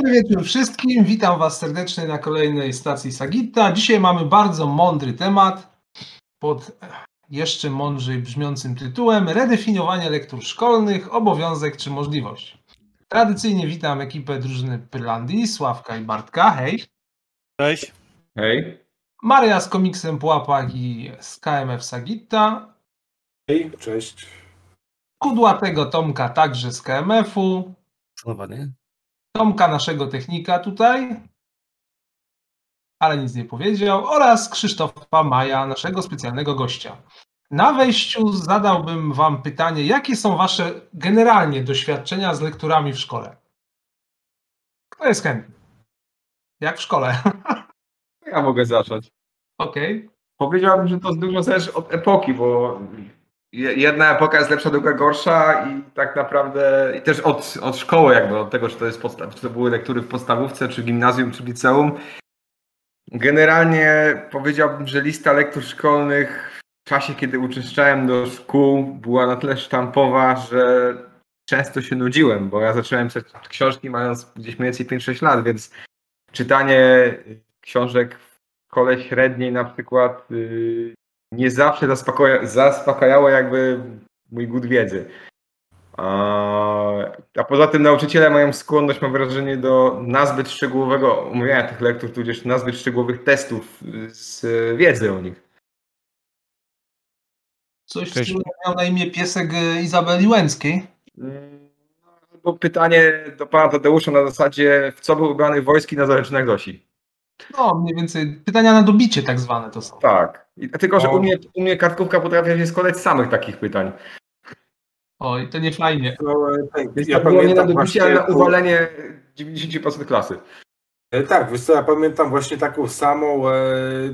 Dobry wieczór wszystkim. Witam Was serdecznie na kolejnej stacji Sagitta. Dzisiaj mamy bardzo mądry temat pod jeszcze mądrzej brzmiącym tytułem Redefiniowanie lektur szkolnych, obowiązek czy możliwość. Tradycyjnie witam ekipę drużyny Pyrlandii, Sławka i Bartka. Hej. Cześć. Hej. Maria z komiksem Pułapak i z KMF Sagitta. Hej, cześć. Kudłatego Tomka także z KMF-u. Szanowany. Tomka, naszego technika tutaj, ale nic nie powiedział, oraz Krzysztofa Maja, naszego specjalnego gościa. Na wejściu zadałbym Wam pytanie, jakie są Wasze generalnie doświadczenia z lekturami w szkole? Kto jest chętny? Jak w szkole? Ja mogę zacząć. Okej. Powiedziałbym, że to dużo zależy od epoki, bo jedna epoka jest lepsza, druga gorsza i tak naprawdę i też od, od szkoły jakby, od tego, czy to, jest podsta- czy to były lektury w podstawówce, czy gimnazjum, czy liceum. Generalnie powiedziałbym, że lista lektur szkolnych w czasie, kiedy uczęszczałem do szkół, była na tyle sztampowa, że często się nudziłem, bo ja zacząłem czytać książki mając gdzieś mniej więcej 5-6 lat, więc czytanie książek w szkole średniej na przykład yy, nie zawsze zaspokoja, zaspokajało jakby mój głód wiedzy. A, a poza tym nauczyciele mają skłonność, mam wrażenie, do nazbyt szczegółowego omawiania tych lektur, tudzież nazbyt szczegółowych testów z wiedzy o nich. Coś, Cześć. co miał na imię piesek e, Izabeli Łęckiej. Mm, Albo pytanie do pana Tadeusza na zasadzie, w co był ubrany wojski na zaręczynach Zosi? No, mniej więcej pytania na dobicie tak zwane to są. Tak. Tylko, że u mnie, u mnie kartkówka potrafia się składać z samych takich pytań. Oj, to nie fajnie. No, e, tak, ja to było nie na pamiętam dobicie, właśnie, ale na uwalenie 90% klasy. e, Tak, wiesz co, ja pamiętam właśnie taką samą, e,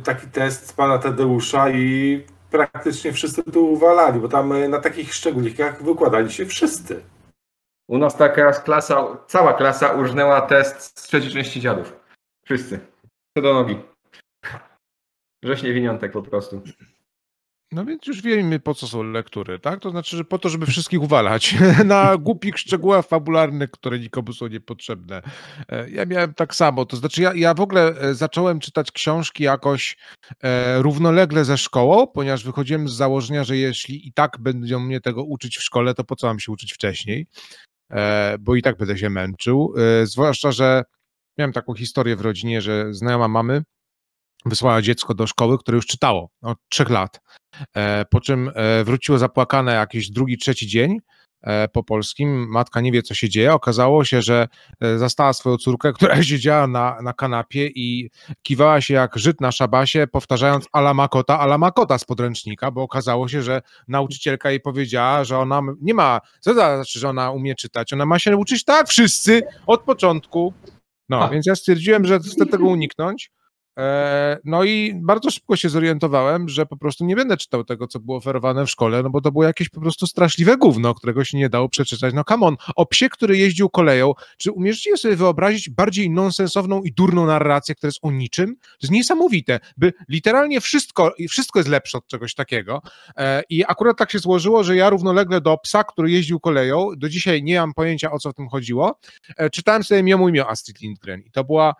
taki test z pana Tadeusza i praktycznie wszyscy tu uwalali, bo tam na takich szczególikach wykładali się wszyscy. U nas taka klasa, cała klasa urżnęła test z trzeciej części dziadów. Wszyscy. Co do nogi. Rześnie winiątek po prostu. No więc już wiemy, po co są lektury, tak? To znaczy, że po to, żeby wszystkich uwalać na głupich szczegółach fabularnych, które nikomu są niepotrzebne. E, Ja miałem tak samo, to znaczy ja, ja w ogóle e, zacząłem czytać książki jakoś e, równolegle ze szkołą, ponieważ wychodziłem z założenia, że jeśli i tak będą mnie tego uczyć w szkole, to po co mam się uczyć wcześniej? E, bo i tak będę się męczył. E, zwłaszcza, że miałem taką historię w rodzinie, że znajoma mamy wysłała dziecko do szkoły, które już czytało od trzech lat. E, po czym e, wróciło zapłakane jakiś drugi, trzeci dzień e, po polskim. Matka nie wie, co się dzieje. Okazało się, że zastała swoją córkę, która siedziała na, na kanapie i kiwała się jak Żyd na szabasie, powtarzając ala makota, ala makota z podręcznika, bo okazało się, że nauczycielka jej powiedziała, że ona nie ma, co to znaczy, że ona umie czytać, ona ma się uczyć tak wszyscy od początku. No, A. więc ja stwierdziłem, że chcę tego uniknąć. E, No i bardzo szybko się zorientowałem, że po prostu nie będę czytał tego, co było oferowane w szkole, no bo to było jakieś po prostu straszliwe gówno, którego się nie dało przeczytać. No come on, o psie, który jeździł koleją, czy umiecie sobie wyobrazić bardziej nonsensowną i durną narrację, która jest o niczym? To jest niesamowite, by literalnie wszystko, wszystko jest lepsze od czegoś takiego. E, I akurat tak się złożyło, że ja równolegle do psa, który jeździł koleją, do dzisiaj nie mam pojęcia, o co w tym chodziło, e, czytałem sobie Mio mój Mio Astrid Lindgren i to była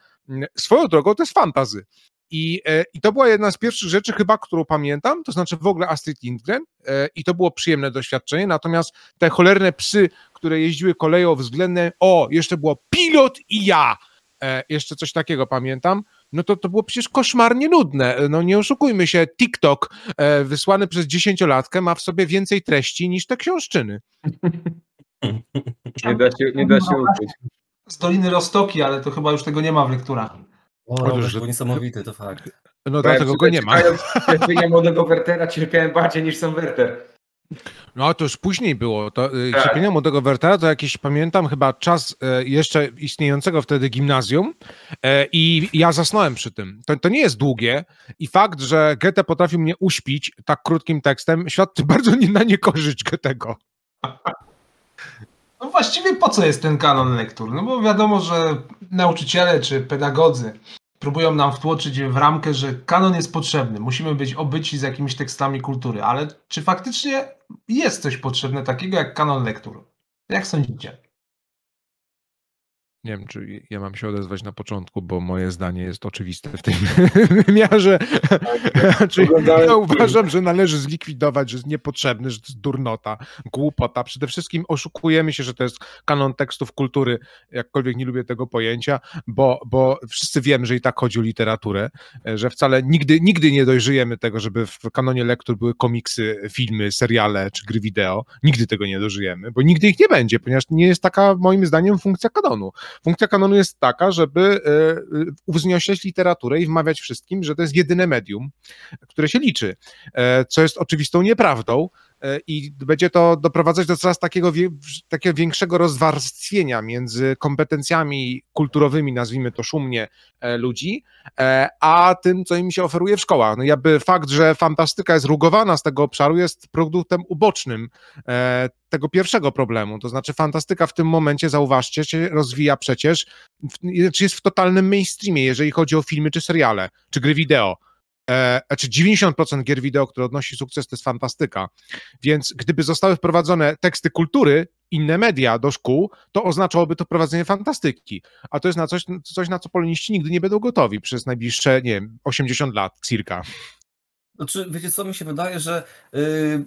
swoją drogą to jest fantazy. I, e, I to była jedna z pierwszych rzeczy chyba, którą pamiętam, to znaczy w ogóle Astrid Lindgren e, i to było przyjemne doświadczenie, natomiast te cholerne psy, które jeździły koleją względem, o, jeszcze było pilot i ja, e, jeszcze coś takiego pamiętam, no to to było przecież koszmarnie nudne, no nie oszukujmy się, TikTok e, wysłany przez dziesięciolatkę ma w sobie więcej treści niż te książczyny. Nie da się, nie da się ukryć. Z Doliny Rostoki, ale to chyba już tego nie ma w lekturach. O, Robert że- był niesamowity, to fakt. No dlatego go nie ma. Cierpienia młodego Wertera cierpiałem bardziej niż sam Werter. No to już później było. To y, Tak. cierpienia młodego Wertera to jakiś, pamiętam, chyba czas e, jeszcze istniejącego wtedy gimnazjum e, i ja zasnąłem przy tym. To, to nie jest długie i fakt, że Goethe potrafił mnie uśpić tak krótkim tekstem, świadczy bardzo nie, na niekorzyść Goethego. No właściwie po co jest ten kanon lektur? No bo wiadomo, że nauczyciele czy pedagodzy próbują nam wtłoczyć w ramkę, że kanon jest potrzebny. Musimy być obyci z jakimiś tekstami kultury, ale czy faktycznie jest coś potrzebne takiego jak kanon lektur? Jak sądzicie? Nie wiem, czy ja mam się odezwać na początku, bo moje zdanie jest oczywiste w tym wymiarze. Znaczy, Oglądałem ja uważam, że należy zlikwidować, że jest niepotrzebny, że to jest durnota, głupota. Przede wszystkim oszukujemy się, że to jest kanon tekstów kultury, jakkolwiek nie lubię tego pojęcia, bo, bo wszyscy wiemy, że i tak chodzi o literaturę, że wcale nigdy, nigdy nie dojrzyjemy tego, żeby w kanonie lektur były komiksy, filmy, seriale czy gry wideo. Nigdy tego nie dożyjemy, bo nigdy ich nie będzie, ponieważ nie jest taka moim zdaniem funkcja kanonu. Funkcja kanonu jest taka, żeby e, e, uwznosić literaturę i wmawiać wszystkim, że to jest jedyne medium, które się liczy, e, co jest oczywistą nieprawdą e, i będzie to doprowadzać do coraz takiego, takiego większego rozwarstwienia między kompetencjami kulturowymi, nazwijmy to szumnie, e, ludzi, e, a tym, co im się oferuje w szkołach. No jakby fakt, że fantastyka jest rugowana z tego obszaru jest produktem ubocznym e, tego pierwszego problemu, to znaczy fantastyka w tym momencie, zauważcie, się rozwija przecież, jest w totalnym mainstreamie, jeżeli chodzi o filmy czy seriale, czy gry wideo. E, znaczy 90% gier wideo, które odnosi sukces, to jest fantastyka. Więc gdyby zostały wprowadzone teksty kultury, inne media do szkół, to oznaczałoby to prowadzenie fantastyki. A to jest na coś, coś, na co poloniści nigdy nie będą gotowi przez najbliższe, nie wiem, 80 lat, circa. Znaczy, wiecie co, mi się wydaje, że y,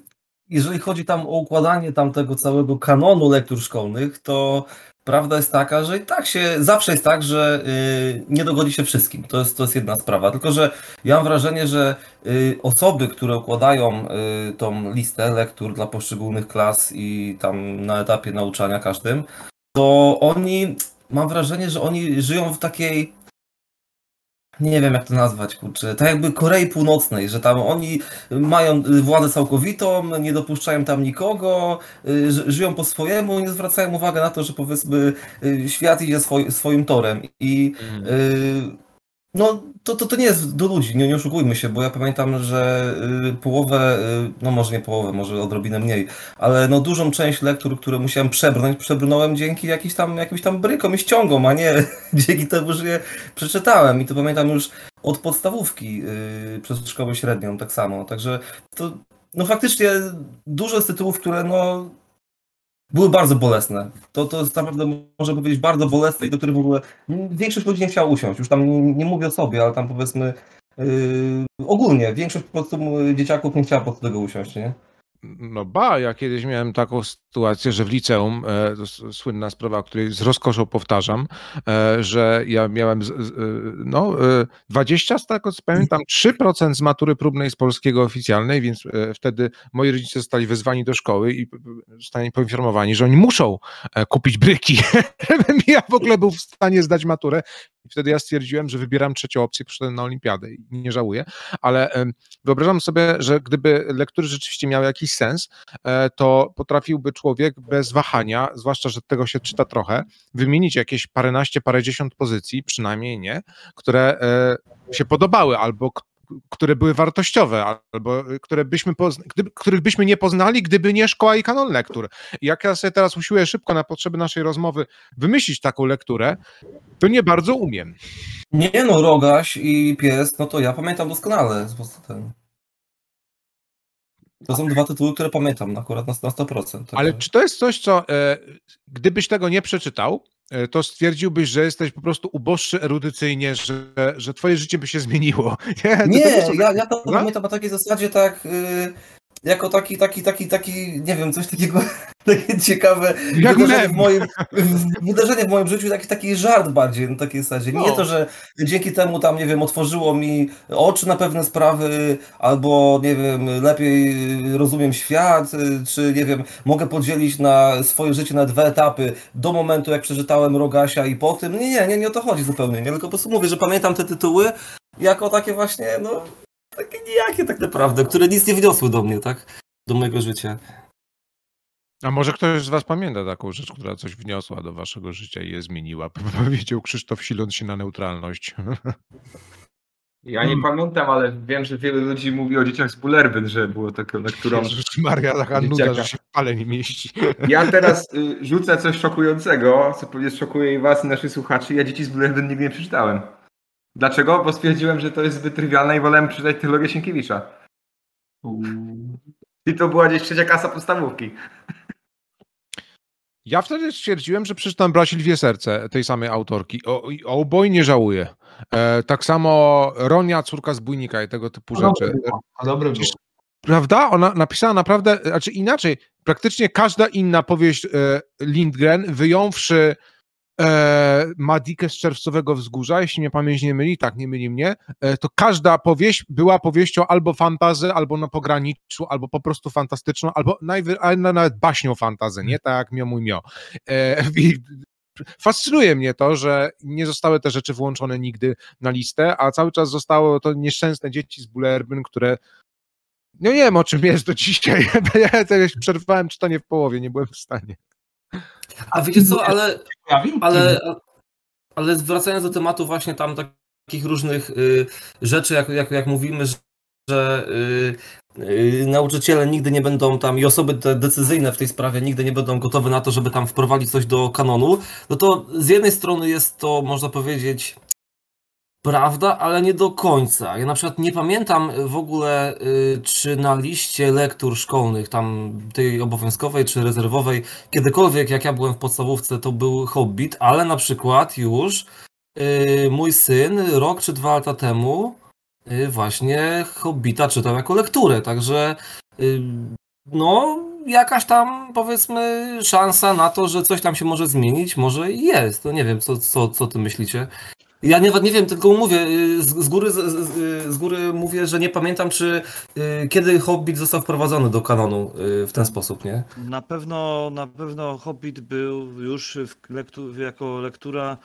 jeżeli chodzi tam o układanie tam tego całego kanonu lektur szkolnych, to prawda jest taka, że i tak się, zawsze jest tak, że y, nie dogodzi się wszystkim. To jest, to jest jedna sprawa. Tylko, że ja mam wrażenie, że y, osoby, które układają y, tą listę lektur dla poszczególnych klas i tam na etapie nauczania każdym, to oni, mam wrażenie, że oni żyją w takiej nie wiem jak to nazwać, kurczę, tak jakby Korei Północnej, że tam oni mają władzę całkowitą, nie dopuszczają tam nikogo, y, ży- żyją po swojemu nie zwracają uwagi na to, że powiedzmy y, świat idzie swoi, swoim torem. I y, no to, to, to nie jest do ludzi, nie, nie oszukujmy się, bo ja pamiętam, że y, połowę, y, no może nie połowę, może odrobinę mniej, ale no dużą część lektur, które musiałem przebrnąć, przebrnąłem dzięki jakiś tam, jakimś tam brykom i ściągom, a nie dzięki temu, że je przeczytałem. I to pamiętam już od podstawówki yy, przez szkołę średnią tak samo, także to no faktycznie dużo jest tytułów, które no były bardzo bolesne. To, to jest naprawdę, można powiedzieć, bardzo bolesne i do których w ogóle większość ludzi nie chciała usiąść. Już tam nie, nie mówię o sobie, ale tam powiedzmy yy, ogólnie większość po prostu dzieciaków nie chciała po prostu tego usiąść, nie? No ba, ja kiedyś miałem taką sytuację, że w liceum, e, słynna sprawa, o której z rozkoszą powtarzam, e, że ja miałem e, no, e, 20, z tego pamiętam, 3% z matury próbnej z polskiego oficjalnej, więc wtedy moi rodzice zostali wezwani do szkoły i zostali poinformowani, że oni muszą kupić bryki, żebym ja w ogóle był w stanie zdać maturę. I wtedy ja stwierdziłem, że wybieram trzecią opcję, przyszedłem na olimpiadę i nie żałuję, ale wyobrażam sobie, że gdyby lektury rzeczywiście miały jakiś sens, e, to potrafiłby człowiek bez wahania, zwłaszcza, że tego się czyta trochę, wymienić jakieś paręnaście, parędziesiąt pozycji, przynajmniej nie, które e, się podobały albo które były wartościowe, albo e, które byśmy pozna- gdyby, których byśmy nie poznali, gdyby nie szkoła i kanon lektur. Jak ja sobie teraz usiłuję szybko na potrzeby naszej rozmowy wymyślić taką lekturę, to nie bardzo umiem. Nie no, Rogaś i Pies, no to ja pamiętam doskonale. Ten. To są dwa tytuły, które pamiętam akurat na, na 100%. także- Ale czy to jest coś, co e, gdybyś tego nie przeczytał, e, to stwierdziłbyś, że jesteś po prostu uboższy erudycyjnie, że, że twoje życie by się zmieniło. Nie, to- Nie, to ja, ja to No? pamiętam na takiej zasadzie tak y, jako taki, taki, taki, taki, nie wiem, coś takiego takie ciekawe Jak wydarzenie mem. w, moim, w, wydarzenie w moim życiu, taki, taki żart bardziej na takiej zasadzie. Nie No. to, że dzięki temu tam, nie wiem, otworzyło mi oczy na pewne sprawy, albo, nie wiem, lepiej rozumiem świat, czy, nie wiem, mogę podzielić na swoje życie na dwa etapy do momentu, jak przeczytałem Rogasia i po tym. Nie, nie, nie, nie o to chodzi zupełnie, nie, tylko po prostu mówię, że pamiętam te tytuły jako takie właśnie, no, takie nijakie tak naprawdę, które nic nie wniosły do mnie, tak? Do mojego życia. A może ktoś z was pamięta taką rzecz, która coś wniosła do waszego życia i je zmieniła? Powiedział Krzysztof, siląc się na neutralność. Ja nie pamiętam, ale wiem, że wielu ludzi mówi o dzieciach z Bullerbyn, że było taką lekturą. Jezus Maria, taka nuda, że się w pale nie mieści. Ja teraz y, rzucę coś szokującego, co pewnie szokuje i was, i naszych słuchaczy. Ja dzieci z Bullerbyn nigdy nie przeczytałem. Dlaczego? Bo stwierdziłem, że to jest zbyt trywialne i wolałem przeczytać trylogię Sienkiewicza. I to była gdzieś trzecia klasa podstawówki. Ja wtedy stwierdziłem, że przeczytam Braci Lwie Serce tej samej autorki. O, o oboj nie żałuję. E, tak samo Ronia, córka zbójnika i tego typu A dobre rzeczy. dobre było. Prawda? Ona napisała naprawdę, znaczy inaczej, praktycznie każda inna powieść e, Lindgren, wyjąwszy e, Madikę z Czerwcowego Wzgórza, jeśli mnie pamięć nie myli, tak, nie myli mnie, e, to każda powieść była powieścią albo fantazy, albo na pograniczu, albo po prostu fantastyczną, albo najwy, nawet baśnią fantazy, nie? Tak jak mio mój mio. E, i Fascynuje mnie to, że nie zostały te rzeczy włączone nigdy na listę, a cały czas zostało to nieszczęsne dzieci z Bullerbyn, które no nie wiem o czym jest do dzisiaj. Ja przerwałem czytanie w połowie, nie byłem w stanie. A wiecie co, ale, ale, ale wracając do tematu właśnie tam takich różnych y, rzeczy, jak, jak, jak mówimy, że, że y, y, nauczyciele nigdy nie będą tam i osoby te decyzyjne w tej sprawie nigdy nie będą gotowe na to, żeby tam wprowadzić coś do kanonu, no to z jednej strony jest to, można powiedzieć, prawda, ale nie do końca. Ja na przykład nie pamiętam w ogóle, y, czy na liście lektur szkolnych, tam tej obowiązkowej czy rezerwowej, kiedykolwiek jak ja byłem w podstawówce, to był Hobbit, ale na przykład już y, mój syn rok czy dwa lata temu y, właśnie Hobbita czytał jako lekturę, także no jakaś tam powiedzmy szansa na to, że coś tam się może zmienić, może jest. To nie wiem, co, co, co ty myślicie. Ja nawet nie wiem, tylko mówię, y, z, z, góry, z, z, góry mówię, że nie pamiętam, czy y, kiedy Hobbit został wprowadzony do kanonu y, w ten sposób, nie? Na pewno, na pewno Hobbit był już lektu, jako lektura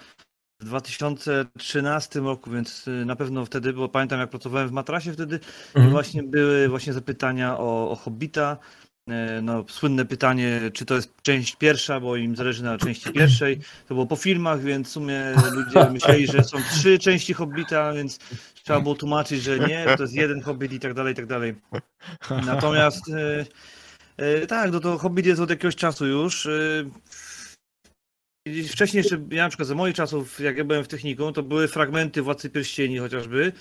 w 2013 roku, więc na pewno wtedy, bo pamiętam jak pracowałem w Matrasie wtedy i Mhm. właśnie były właśnie zapytania o, o Hobbita. E, No, słynne pytanie, czy to jest część pierwsza, bo im zależy na części pierwszej. To było po filmach, więc w sumie ludzie myśleli, że są trzy części Hobbita, więc trzeba było tłumaczyć, że nie, to jest jeden Hobbit i tak dalej, i tak dalej. Natomiast e, e, tak, no to Hobbit jest od jakiegoś czasu już. Wcześniej jeszcze, ja na przykład za moich czasów, jak ja byłem w technikum, to były fragmenty Władcy Pierścieni chociażby.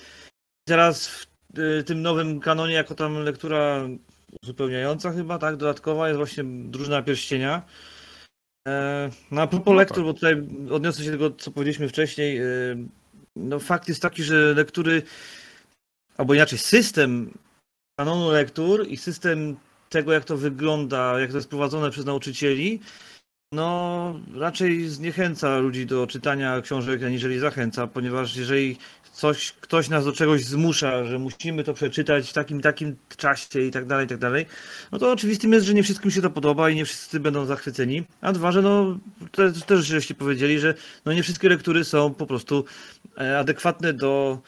Teraz w tym nowym kanonie, jako tam lektura uzupełniająca chyba, tak, dodatkowa jest właśnie Drużyna Pierścienia. E, No a propos No lektur, tak. bo tutaj odniosę się do tego, co powiedzieliśmy wcześniej. e, No fakt jest taki, że lektury, albo inaczej, system kanonu lektur i system tego, jak to wygląda, jak to jest prowadzone przez nauczycieli, no raczej zniechęca ludzi do czytania książek, aniżeli zachęca, ponieważ jeżeli coś, ktoś nas do czegoś zmusza, że musimy to przeczytać w takim takim czasie i tak dalej, i tak dalej, no to oczywistym jest, że nie wszystkim się to podoba i nie wszyscy będą zachwyceni. A dwa, że no też, też żeście powiedzieli, że no nie wszystkie lektury są po prostu e, adekwatne do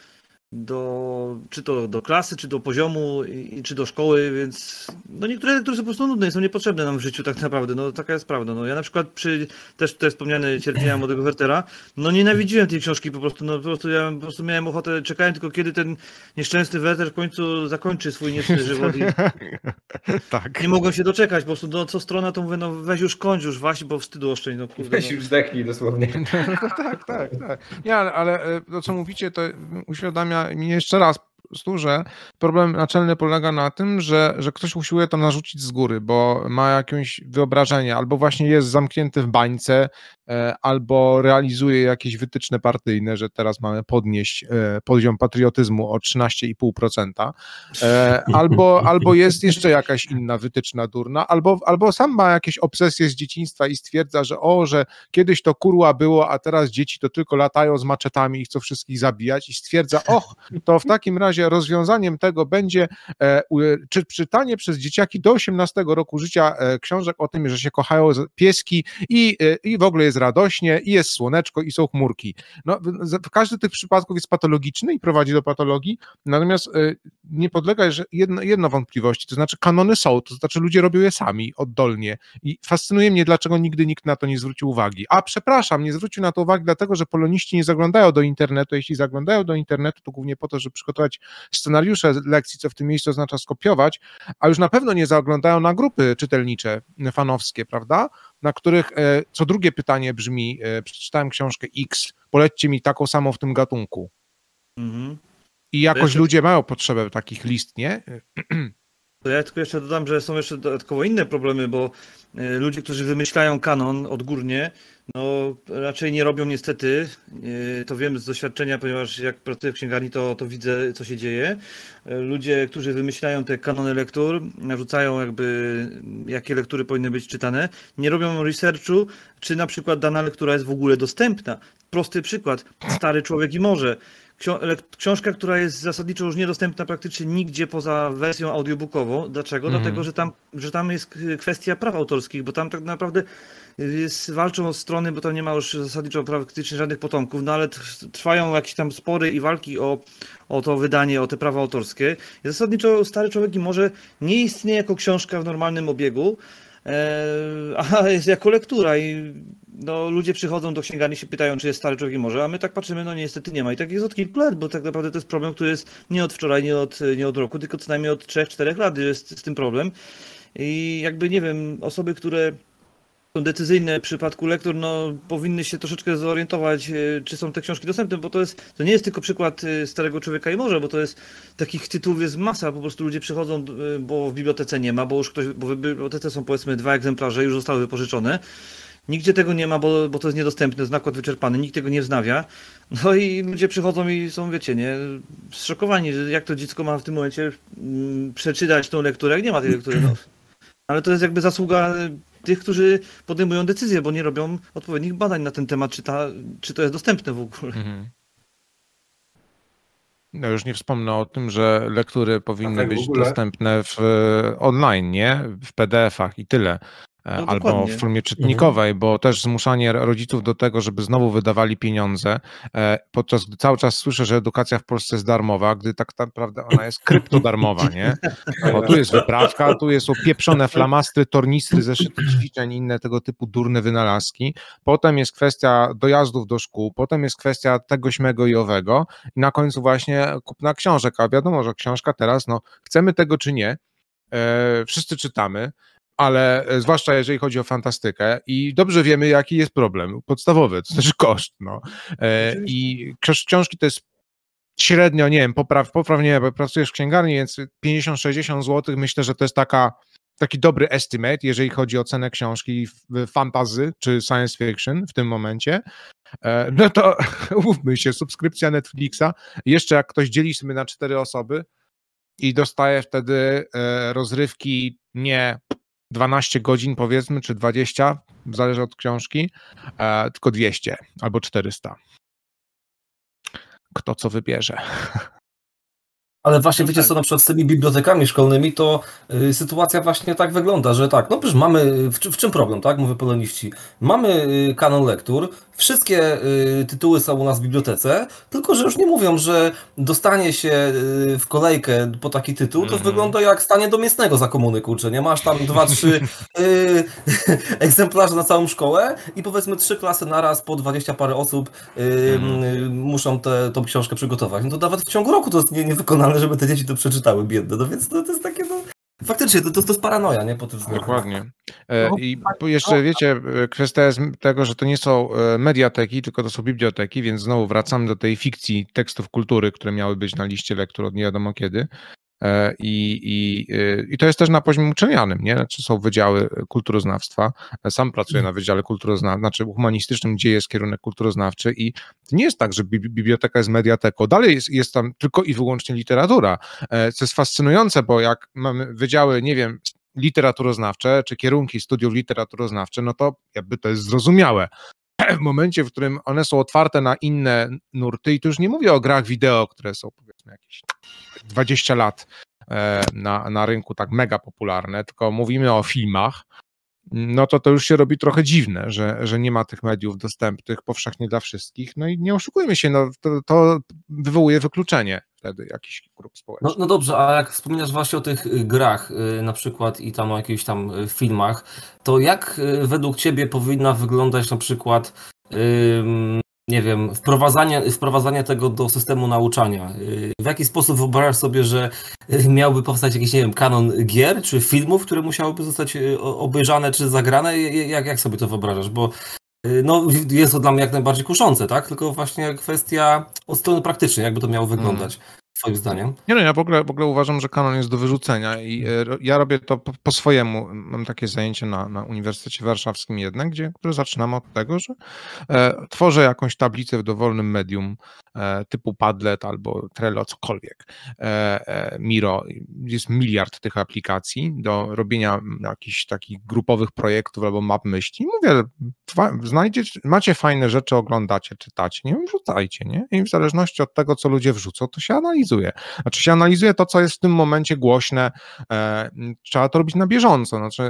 do, czy to do klasy, czy do poziomu, i, czy do szkoły, więc no niektóre lektury są po prostu nudne i są niepotrzebne nam w życiu tak naprawdę, no taka jest prawda. No ja na przykład przy też te wspomniane cierpienia młodego Wertera, no nienawidziłem tej książki po prostu, no po prostu ja po prostu miałem ochotę, czekałem tylko kiedy ten nieszczęsny Werter w końcu zakończy swój niecny żywot i tak. nie mogłem się doczekać, po prostu no co strona to mówię, no weź już kończ już właśnie, bo wstydu oszczędź, no kurde. Weź No. już zdechnij dosłownie. No tak, tak, tak. Nie, ale, ale e, to, co mówicie, to uświadamia mi jeszcze raz prostu, że problem naczelny polega na tym, że, że ktoś usiłuje to narzucić z góry, bo ma jakieś wyobrażenie, albo właśnie jest zamknięty w bańce, albo realizuje jakieś wytyczne partyjne, że teraz mamy podnieść e, poziom patriotyzmu o 13,5%, e, albo, albo jest jeszcze jakaś inna wytyczna durna, albo, albo sam ma jakieś obsesje z dzieciństwa i stwierdza, że o, że kiedyś to kurła było, a teraz dzieci to tylko latają z maczetami i chcą wszystkich zabijać i stwierdza, och, to w takim razie rozwiązaniem tego będzie e, czy czytanie przez dzieciaki do 18 roku życia e, książek o tym, że się kochają pieski i, e, i w ogóle jest radośnie i jest słoneczko i są chmurki. No, każdy z tych przypadków jest patologiczny i prowadzi do patologii, natomiast e, nie podlega jedno, jedno wątpliwości, to znaczy kanony są, to znaczy ludzie robią je sami, oddolnie i fascynuje mnie, dlaczego nigdy nikt na to nie zwrócił uwagi. A przepraszam, nie zwrócił na to uwagi dlatego, że poloniści nie zaglądają do internetu, jeśli zaglądają do internetu, to głównie po to, żeby przygotować scenariusze lekcji, co w tym miejscu oznacza skopiować, a już na pewno nie zaglądają na grupy czytelnicze, fanowskie, prawda? Na których e, co drugie pytanie brzmi, e, przeczytałem książkę X, polećcie mi taką samą w tym gatunku. Mhm. I jakoś ludzie mają potrzebę takich list, nie? To ja tylko jeszcze dodam, że są jeszcze dodatkowo inne problemy, bo e, ludzie, którzy wymyślają kanon odgórnie, no raczej nie robią niestety. e, To wiem z doświadczenia, ponieważ jak pracuję w księgarni, to, to widzę, co się dzieje. E, Ludzie, którzy wymyślają te kanony lektur, narzucają jakby, jakie lektury powinny być czytane, nie robią researchu, czy na przykład dana lektura jest w ogóle dostępna. Prosty przykład. Stary człowiek i morze. Książka, która jest zasadniczo już niedostępna praktycznie nigdzie poza wersją audiobookową. Dlaczego? Mhm. Dlatego, że tam, że tam jest kwestia praw autorskich, bo tam tak naprawdę jest, walczą o strony, bo tam nie ma już zasadniczo praktycznie żadnych potomków, no ale trwają jakieś tam spory i walki o, o to wydanie, o te prawa autorskie. I zasadniczo Stary Człowiek i Morze nie istnieje jako książka w normalnym obiegu, a jest jako lektura i no, ludzie przychodzą do księgarni się pytają, czy jest Stary Człowiek i Morze, a my tak patrzymy, no niestety nie ma. I tak jest od kilku lat, bo tak naprawdę to jest problem, który jest nie od wczoraj, nie od, nie od roku, tylko co najmniej od 3-4 lat jest z tym problem. I jakby, nie wiem, osoby, które są decyzyjne w przypadku lektur, no powinny się troszeczkę zorientować, e, czy są te książki dostępne, bo to jest, to nie jest tylko przykład e, Starego Człowieka i Morza, bo to jest, takich tytułów jest masa, po prostu ludzie przychodzą, e, bo w bibliotece nie ma, bo już ktoś, bo w bibliotece są powiedzmy dwa egzemplarze, już zostały wypożyczone, Nigdzie tego nie ma, bo, bo to jest niedostępne, nakład wyczerpany, nikt tego nie wznawia. No i ludzie przychodzą i są, wiecie, nie, zszokowani, jak to dziecko ma w tym momencie mm, przeczytać tą lekturę, jak nie ma tej lektury. No. Ale to jest jakby zasługa tych, którzy podejmują decyzje, bo nie robią odpowiednich badań na ten temat, czy, ta, czy to jest dostępne w ogóle. Mhm. No już nie wspomnę o tym, że lektury powinny tak być ogóle- dostępne w e, online, nie? W PDF-ach i tyle. E, No Albo dokładnie. w formie czytnikowej, bo też zmuszanie rodziców do tego, żeby znowu wydawali pieniądze, e, podczas gdy cały czas słyszę, że edukacja w Polsce jest darmowa, gdy tak naprawdę ona jest kryptodarmowa, nie? Bo tu jest wyprawka, tu jest opieprzone flamastry, tornistry, zeszyty ćwiczeń inne tego typu durne wynalazki. Potem jest kwestia dojazdów do szkół, potem jest kwestia tego, śmego i owego i na końcu właśnie kupna książek. A wiadomo, że książka teraz, no chcemy tego czy nie, e, wszyscy czytamy, ale e, zwłaszcza jeżeli chodzi o fantastykę i dobrze wiemy, jaki jest problem podstawowy, to znaczy koszt. No. E, I książ- książki to jest średnio, nie wiem, popraw, poprawnie, bo pracujesz w księgarni, więc 50-60 zł, myślę, że to jest taka, taki dobry estimate, jeżeli chodzi o cenę książki w fantazy czy science fiction w tym momencie. E, No to umówmy się, subskrypcja Netflixa, jeszcze jak ktoś dzieli sobie na cztery osoby i dostaje wtedy rozrywki nie 12 godzin powiedzmy, czy 20, zależy od książki, e, tylko 200 albo 400. Kto co wybierze. Ale właśnie wiecie co, na przykład z tymi bibliotekami szkolnymi, to y, sytuacja właśnie tak wygląda, że tak, no przecież mamy, w, czym- w czym problem, tak, mówię poloniści, mamy y, kanon lektur, wszystkie y, tytuły są u nas w bibliotece, tylko że już nie mówią, że dostanie się y, w kolejkę po taki tytuł, to Mhm. wygląda jak stanie do mięsnego za komuny, kurczę, nie masz tam dwa, trzy y, egzemplarze na całą szkołę i powiedzmy trzy klasy naraz po dwadzieścia parę osób Mhm. y, muszą tę tą książkę przygotować. No to nawet w ciągu roku to jest nie, niewykonalne, żeby te dzieci to przeczytały biedne. No więc to, to jest takie, no... Faktycznie, to, to, to jest paranoja, nie? Po tym względem. Dokładnie. E, No, I po- jeszcze wiecie, e, kwestia jest tego, że to nie są e, mediateki, tylko to są biblioteki, więc znowu wracamy do tej fikcji tekstów kultury, które miały być na liście lektur od nie wiadomo kiedy. E, I, i, e, I to jest też na poziomie uczelnianym, nie? Znaczy są wydziały kulturoznawstwa. E, Sam pracuję na wydziale kulturoznawczym, znaczy humanistycznym, gdzie jest kierunek kulturoznawczy i to nie jest tak, że bi- biblioteka jest mediateką. Dalej jest, jest tam tylko i wyłącznie literatura, e, co jest fascynujące, bo jak mamy wydziały, nie wiem, literaturoznawcze, czy kierunki studiów literaturoznawcze, no to jakby to jest zrozumiałe. W momencie, w którym one są otwarte na inne nurty, i tu już nie mówię o grach wideo, które są powiedzmy jakieś 20 lat e, na, na rynku tak mega popularne, tylko mówimy o filmach, no to to już się robi trochę dziwne, że, że nie ma tych mediów dostępnych powszechnie dla wszystkich. No i nie oszukujmy się, no to, to wywołuje wykluczenie wtedy jakichś grup społecznych. No, no dobrze, a jak wspominasz właśnie o tych y, grach y, na przykład i tam o jakichś tam y, filmach, to jak według Ciebie powinna wyglądać na przykład nie wiem, wprowadzanie, wprowadzanie tego do systemu nauczania. Y, W jaki sposób wyobrażasz sobie, że y, miałby powstać jakiś, nie wiem, kanon gier czy filmów, które musiałyby zostać y, obejrzane czy zagrane? Jak, jak sobie to wyobrażasz? Bo no, jest to dla mnie jak najbardziej kuszące, tak? Tylko właśnie kwestia od strony praktycznej, jakby to miało wyglądać. Twoim zdaniem? Nie no, ja w ogóle, w ogóle uważam, że kanon jest do wyrzucenia i e, ja robię to po, po swojemu. Mam takie zajęcie na, na Uniwersytecie Warszawskim jednak, gdzie, które zaczynam od tego, że e, tworzę jakąś tablicę w dowolnym medium e, typu Padlet albo Trello, cokolwiek. E, e, Miro, jest miliard tych aplikacji do robienia jakichś takich grupowych projektów albo map myśli. Mówię, znajdziecie, macie fajne rzeczy, oglądacie, czytacie, nie wrzucajcie, nie? I w zależności od tego, co ludzie wrzucą, to się analizuje. Znaczy się analizuje to, co jest w tym momencie głośne, e, trzeba to robić na bieżąco. Znaczy,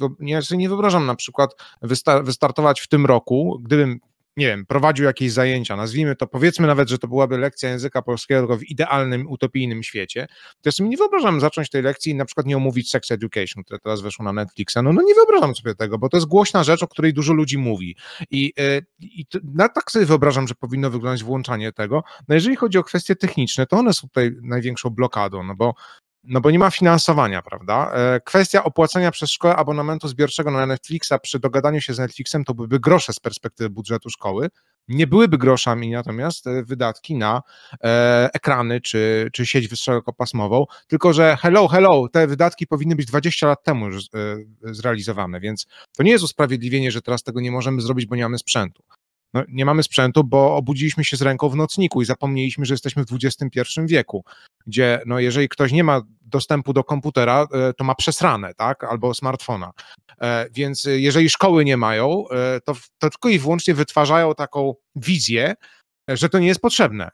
wyo- ja sobie nie wyobrażam na przykład wysta- wystartować w tym roku, gdybym nie wiem, prowadził jakieś zajęcia, nazwijmy to, powiedzmy nawet, że to byłaby lekcja języka polskiego tylko w idealnym, utopijnym świecie, to ja sobie nie wyobrażam zacząć tej lekcji i na przykład nie omówić Sex Education, które teraz weszło na Netflixa. No, no nie wyobrażam sobie tego, bo to jest głośna rzecz, o której dużo ludzi mówi. I, y, i to, no, tak sobie wyobrażam, że powinno wyglądać włączanie tego. No jeżeli chodzi o kwestie techniczne, to one są tutaj największą blokadą, no bo no bo nie ma finansowania, prawda? E, Kwestia opłacenia przez szkołę abonamentu zbiorczego na Netflixa przy dogadaniu się z Netflixem to byłyby grosze z perspektywy budżetu szkoły. Nie byłyby groszami natomiast e, wydatki na e, ekrany czy, czy sieć wysokopasmową, tylko że hello, hello, te wydatki powinny być 20 lat temu już e, zrealizowane, więc to nie jest usprawiedliwienie, że teraz tego nie możemy zrobić, bo nie mamy sprzętu. No, nie mamy sprzętu, bo obudziliśmy się z ręką w nocniku i zapomnieliśmy, że jesteśmy w XXI wieku, gdzie no, jeżeli ktoś nie ma dostępu do komputera, e, to ma przesrane, tak, albo smartfona. E, Więc e, jeżeli szkoły nie mają, to, to tylko i wyłącznie wytwarzają taką wizję, że to nie jest potrzebne.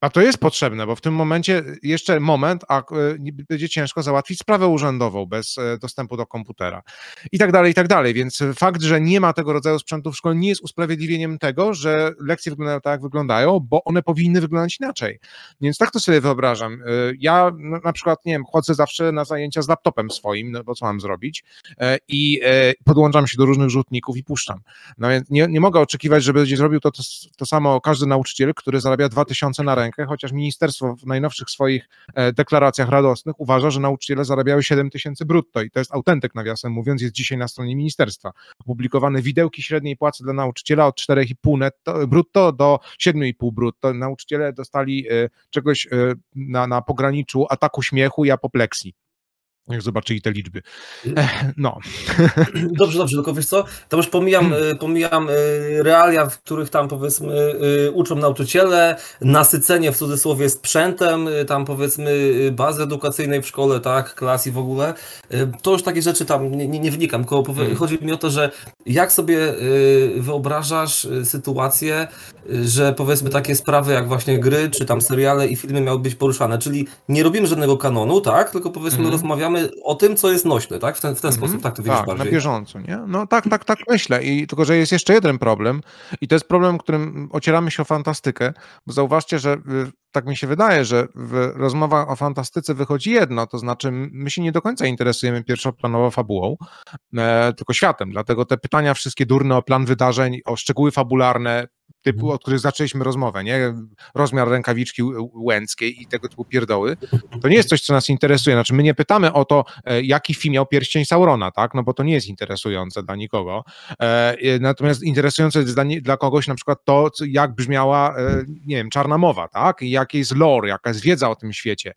A to jest potrzebne, bo w tym momencie jeszcze moment, a e, będzie ciężko załatwić sprawę urzędową bez e, dostępu do komputera. I tak dalej, i tak dalej. Więc fakt, że nie ma tego rodzaju sprzętu w szkole nie jest usprawiedliwieniem tego, że lekcje wyglądają tak, jak wyglądają, bo one powinny wyglądać inaczej. Więc tak to sobie wyobrażam. E, Ja no, na przykład, nie wiem, chodzę zawsze na zajęcia z laptopem swoim, no bo co mam zrobić? I podłączam się do różnych rzutników i puszczam. No więc nie, nie mogę oczekiwać, że będzie zrobił to, to, to samo każdy nauczyciel, który zarabia 2000 na rękę, chociaż ministerstwo w najnowszych swoich e, deklaracjach radosnych uważa, że nauczyciele zarabiały 7000 brutto i to jest autentyk, nawiasem mówiąc, jest dzisiaj na stronie ministerstwa. Opublikowane widełki średniej płacy dla nauczyciela od 4,5 netto, brutto do 7,5 brutto. Nauczyciele dostali e, czegoś e, na, na pograniczu ataku śmiechu i apopleksji. Jak zobaczyli te liczby. Ech, no. Dobrze, dobrze, tylko wiesz co, to już pomijam, y, pomijam y, realia, w których tam powiedzmy y, uczą nauczyciele, nasycenie w cudzysłowie sprzętem, tam powiedzmy bazy edukacyjnej w szkole, tak, klas i w ogóle. To już takie rzeczy tam nie, nie, nie wnikam, tylko Hmm. chodzi mi o to, że jak sobie wyobrażasz sytuację, że powiedzmy takie sprawy jak właśnie gry, czy tam seriale i filmy miały być poruszane, czyli nie robimy żadnego kanonu, tak, tylko powiedzmy Mhm. rozmawiamy o tym, co jest nośne, tak, w ten, w ten Mhm. sposób, tak to widzisz Tak, bardziej. na bieżąco, nie? No tak, tak, tak myślę. I tylko, że jest jeszcze jeden problem i to jest problem, którym ocieramy się o fantastykę, bo zauważcie, że y, tak mi się wydaje, że w rozmowach o fantastyce wychodzi jedno, to znaczy my się nie do końca interesujemy pierwszoplanowo fabułą, e, tylko światem, dlatego te pytania wszystkie durne o plan wydarzeń, o szczegóły fabularne, typu, o których zaczęliśmy rozmowę, nie? Rozmiar rękawiczki łęckiej i tego typu pierdoły, to nie jest coś, co nas interesuje. Znaczy, my nie pytamy o to, e, jaki film miał pierścień Saurona, tak? No bo to nie jest interesujące dla nikogo. E, e, Natomiast interesujące jest dla, dla kogoś na przykład to, jak brzmiała, nie wiem, czarna mowa, tak? I jaki jest lore, jaka jest wiedza o tym świecie.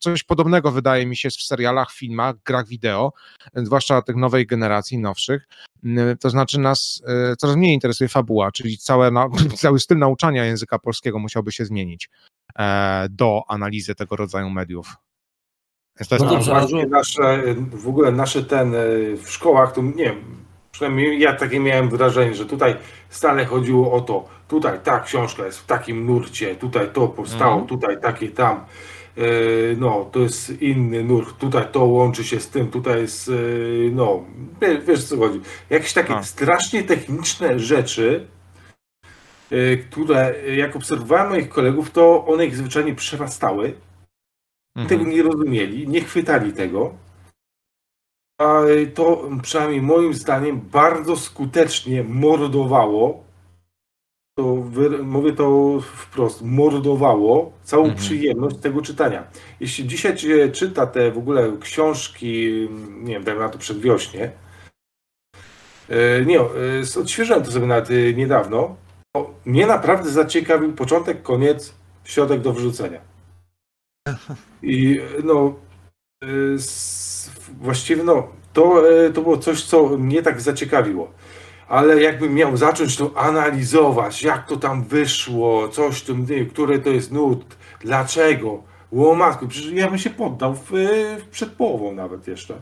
Coś podobnego wydaje mi się w serialach, filmach, grach wideo, e, zwłaszcza tych nowej generacji, nowszych. N- To znaczy nas e, coraz mniej interesuje fabuła, czyli całe, cały styl nauczania języka polskiego musiałby się zmienić e, do analizy tego rodzaju mediów. To jest No dobrze, właśnie nasze, w ogóle nasze ten e, w szkołach, to nie wiem, przynajmniej ja takie miałem wrażenie, że tutaj stale chodziło o to, tutaj ta książka jest w takim nurcie, tutaj to powstało, Mhm. tutaj takie tam. E, No, to jest inny nurt, tutaj to łączy się z tym, tutaj jest, e, no, wie- wiesz co chodzi. Jakieś takie A. strasznie techniczne rzeczy, e, które jak obserwowałem moich kolegów, to one ich zwyczajnie przerastały tego Mhm. nie rozumieli, nie chwytali tego. A to przynajmniej moim zdaniem bardzo skutecznie mordowało. To wy, mówię to wprost, mordowało całą Mhm. przyjemność tego czytania. Jeśli dzisiaj się czyta te w ogóle książki, nie wiem, dajmy na to przedwiośnie, e, nie, e, odświeżyłem to sobie nawet e, niedawno, to mnie naprawdę zaciekawił początek, koniec, środek do wrzucenia. I no, właściwie no, to, to było coś, co mnie tak zaciekawiło. Ale jakbym miał zacząć to analizować, jak to tam wyszło, coś w tym, wiem, który to jest nut, dlaczego, łomatku, przecież ja bym się poddał w, y, w przed połową nawet jeszcze.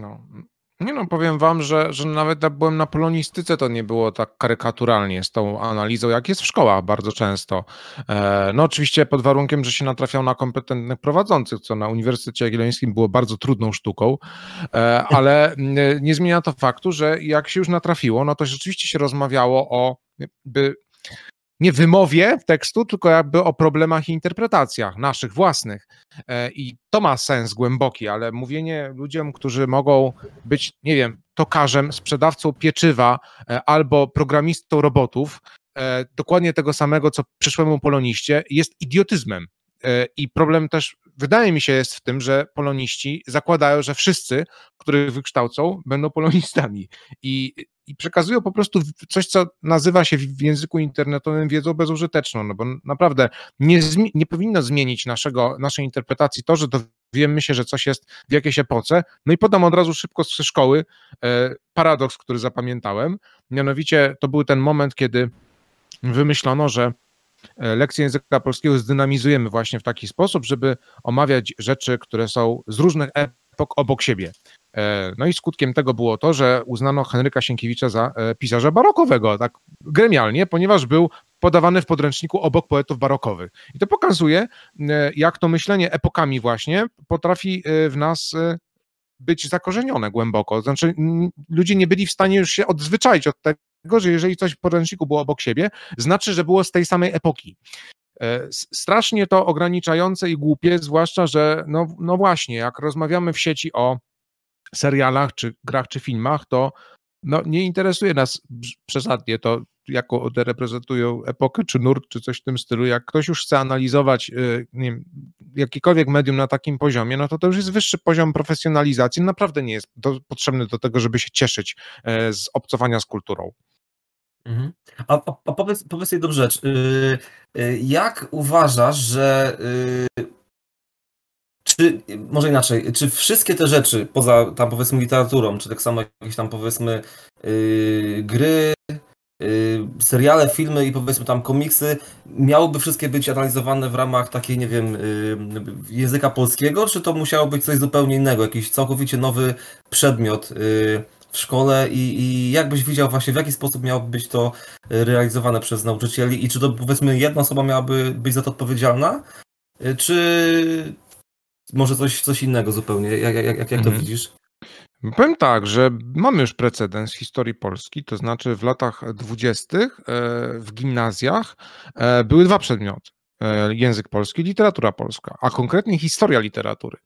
No. Nie no, powiem wam, że, że nawet jak byłem na polonistyce, to nie było tak karykaturalnie z tą analizą, jak jest w szkołach bardzo często. E, No oczywiście pod warunkiem, że się natrafiał na kompetentnych prowadzących, co na Uniwersytecie Jagiellońskim było bardzo trudną sztuką, E, ale mm, nie zmienia to faktu, że jak się już natrafiło, no to rzeczywiście się rozmawiało o by nie wymowie tekstu, tylko jakby o problemach i interpretacjach naszych własnych. E, I to ma sens głęboki, ale mówienie ludziom, którzy mogą być, nie wiem, tokarzem, sprzedawcą pieczywa e, albo programistą robotów, e, dokładnie tego samego, co przyszłemu poloniście, jest idiotyzmem. I problem też, wydaje mi się, jest w tym, że poloniści zakładają, że wszyscy, których wykształcą, będą polonistami. I, i przekazują po prostu coś, co nazywa się w języku internetowym wiedzą bezużyteczną, no bo naprawdę nie, nie powinno zmienić naszego, naszej interpretacji to, że dowiemy się, że coś jest w jakiejś epoce. No i podam od razu szybko ze szkoły e, paradoks, który zapamiętałem. Mianowicie to był ten moment, kiedy wymyślono, że e, lekcję języka polskiego zdynamizujemy właśnie w taki sposób, żeby omawiać rzeczy, które są z różnych epok obok siebie. E, No i skutkiem tego było to, że uznano Henryka Sienkiewicza za e, pisarza barokowego, tak gremialnie, ponieważ był podawany w podręczniku obok poetów barokowych. I to pokazuje, jak to myślenie epokami właśnie potrafi w nas być zakorzenione głęboko. Znaczy, ludzie nie byli w stanie już się odzwyczaić od tego, że jeżeli coś w podręczniku było obok siebie, znaczy, że było z tej samej epoki. E, Strasznie to ograniczające i głupie, zwłaszcza, że no, no właśnie, jak rozmawiamy w sieci o serialach, czy grach, czy filmach, to no, nie interesuje nas przesadnie to, jaką one reprezentują epokę, czy nurt, czy coś w tym stylu. Jak ktoś już chce analizować y, nie wiem, jakiekolwiek medium na takim poziomie, no to to już jest wyższy poziom profesjonalizacji. Naprawdę nie jest potrzebny do tego, żeby się cieszyć e, z obcowania z kulturą. Mhm. A, a, a powiedz, powiedz jedną rzecz. Yy, yy, jak uważasz, że yy, czy, może inaczej, czy wszystkie te rzeczy, poza tam powiedzmy literaturą, czy tak samo jakieś tam powiedzmy yy, gry, yy, seriale, filmy i powiedzmy tam komiksy, miałyby wszystkie być analizowane w ramach takiej, nie wiem, yy, języka polskiego, czy to musiało być coś zupełnie innego, jakiś całkowicie nowy przedmiot w szkole i, i jak byś widział właśnie, w jaki sposób miałoby być to y, realizowane przez nauczycieli i czy to powiedzmy jedna osoba miałaby być za to odpowiedzialna, y, czy może coś, coś innego zupełnie, jak, jak, jak, jak to Mhm. widzisz? Powiem tak, że mamy już precedens w historii Polski, to znaczy w latach dwudziestych e, w gimnazjach e, były dwa przedmioty. E, Język polski, literatura polska, a konkretnie historia literatury.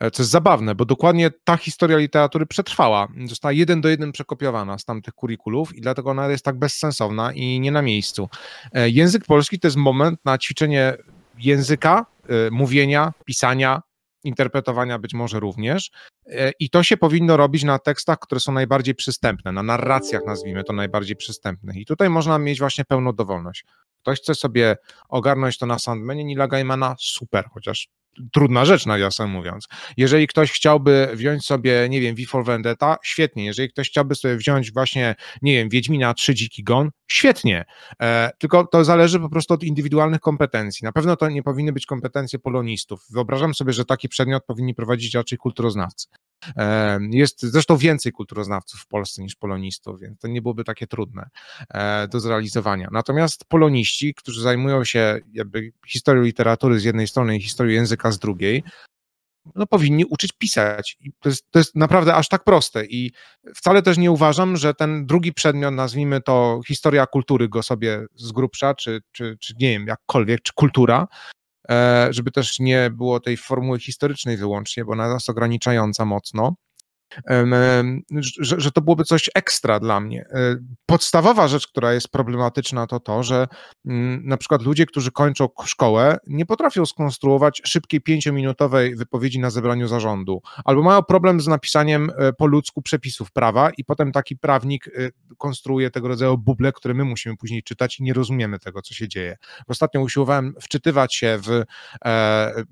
E, Co jest zabawne, bo dokładnie ta historia literatury przetrwała. Została jeden do jeden przekopiowana z tamtych kurikulów i dlatego ona jest tak bezsensowna i nie na miejscu. E, Język polski to jest moment na ćwiczenie języka, mówienia, pisania, interpretowania być może również. E, I to się powinno robić na tekstach, które są najbardziej przystępne, na narracjach nazwijmy to najbardziej przystępnych. I tutaj można mieć właśnie pełną dowolność. Ktoś chce sobie ogarnąć to na Sandmanie Nila Gaimana, super, chociaż trudna rzecz, nawiasem mówiąc. Jeżeli ktoś chciałby wziąć sobie, nie wiem, V for Vendetta, świetnie. Jeżeli ktoś chciałby sobie wziąć właśnie, nie wiem, Wiedźmina 3 Dziki Gon, świetnie. E, tylko to zależy po prostu od indywidualnych kompetencji. Na pewno to nie powinny być kompetencje polonistów. Wyobrażam sobie, że taki przedmiot powinni prowadzić raczej kulturoznawcy. Jest zresztą więcej kulturoznawców w Polsce niż polonistów, więc to nie byłoby takie trudne e, do zrealizowania. Natomiast poloniści, którzy zajmują się jakby historią literatury z jednej strony i historią języka z drugiej, no powinni uczyć pisać. I to, jest, to jest naprawdę aż tak proste i wcale też nie uważam, że ten drugi przedmiot, nazwijmy to historia kultury go sobie z grubsza, czy, czy, czy nie wiem, jakkolwiek, czy kultura, żeby też nie było tej formuły historycznej wyłącznie, bo ona jest ograniczająca mocno, że, że to byłoby coś ekstra dla mnie. E, Podstawowa rzecz, która jest problematyczna, to to, że mm, na przykład ludzie, którzy kończą szkołę, nie potrafią skonstruować szybkiej pięciominutowej wypowiedzi na zebraniu zarządu, albo mają problem z napisaniem e, po ludzku przepisów prawa i potem taki prawnik e, konstruuje tego rodzaju buble, które my musimy później czytać i nie rozumiemy tego, co się dzieje. Ostatnio usiłowałem wczytywać się w,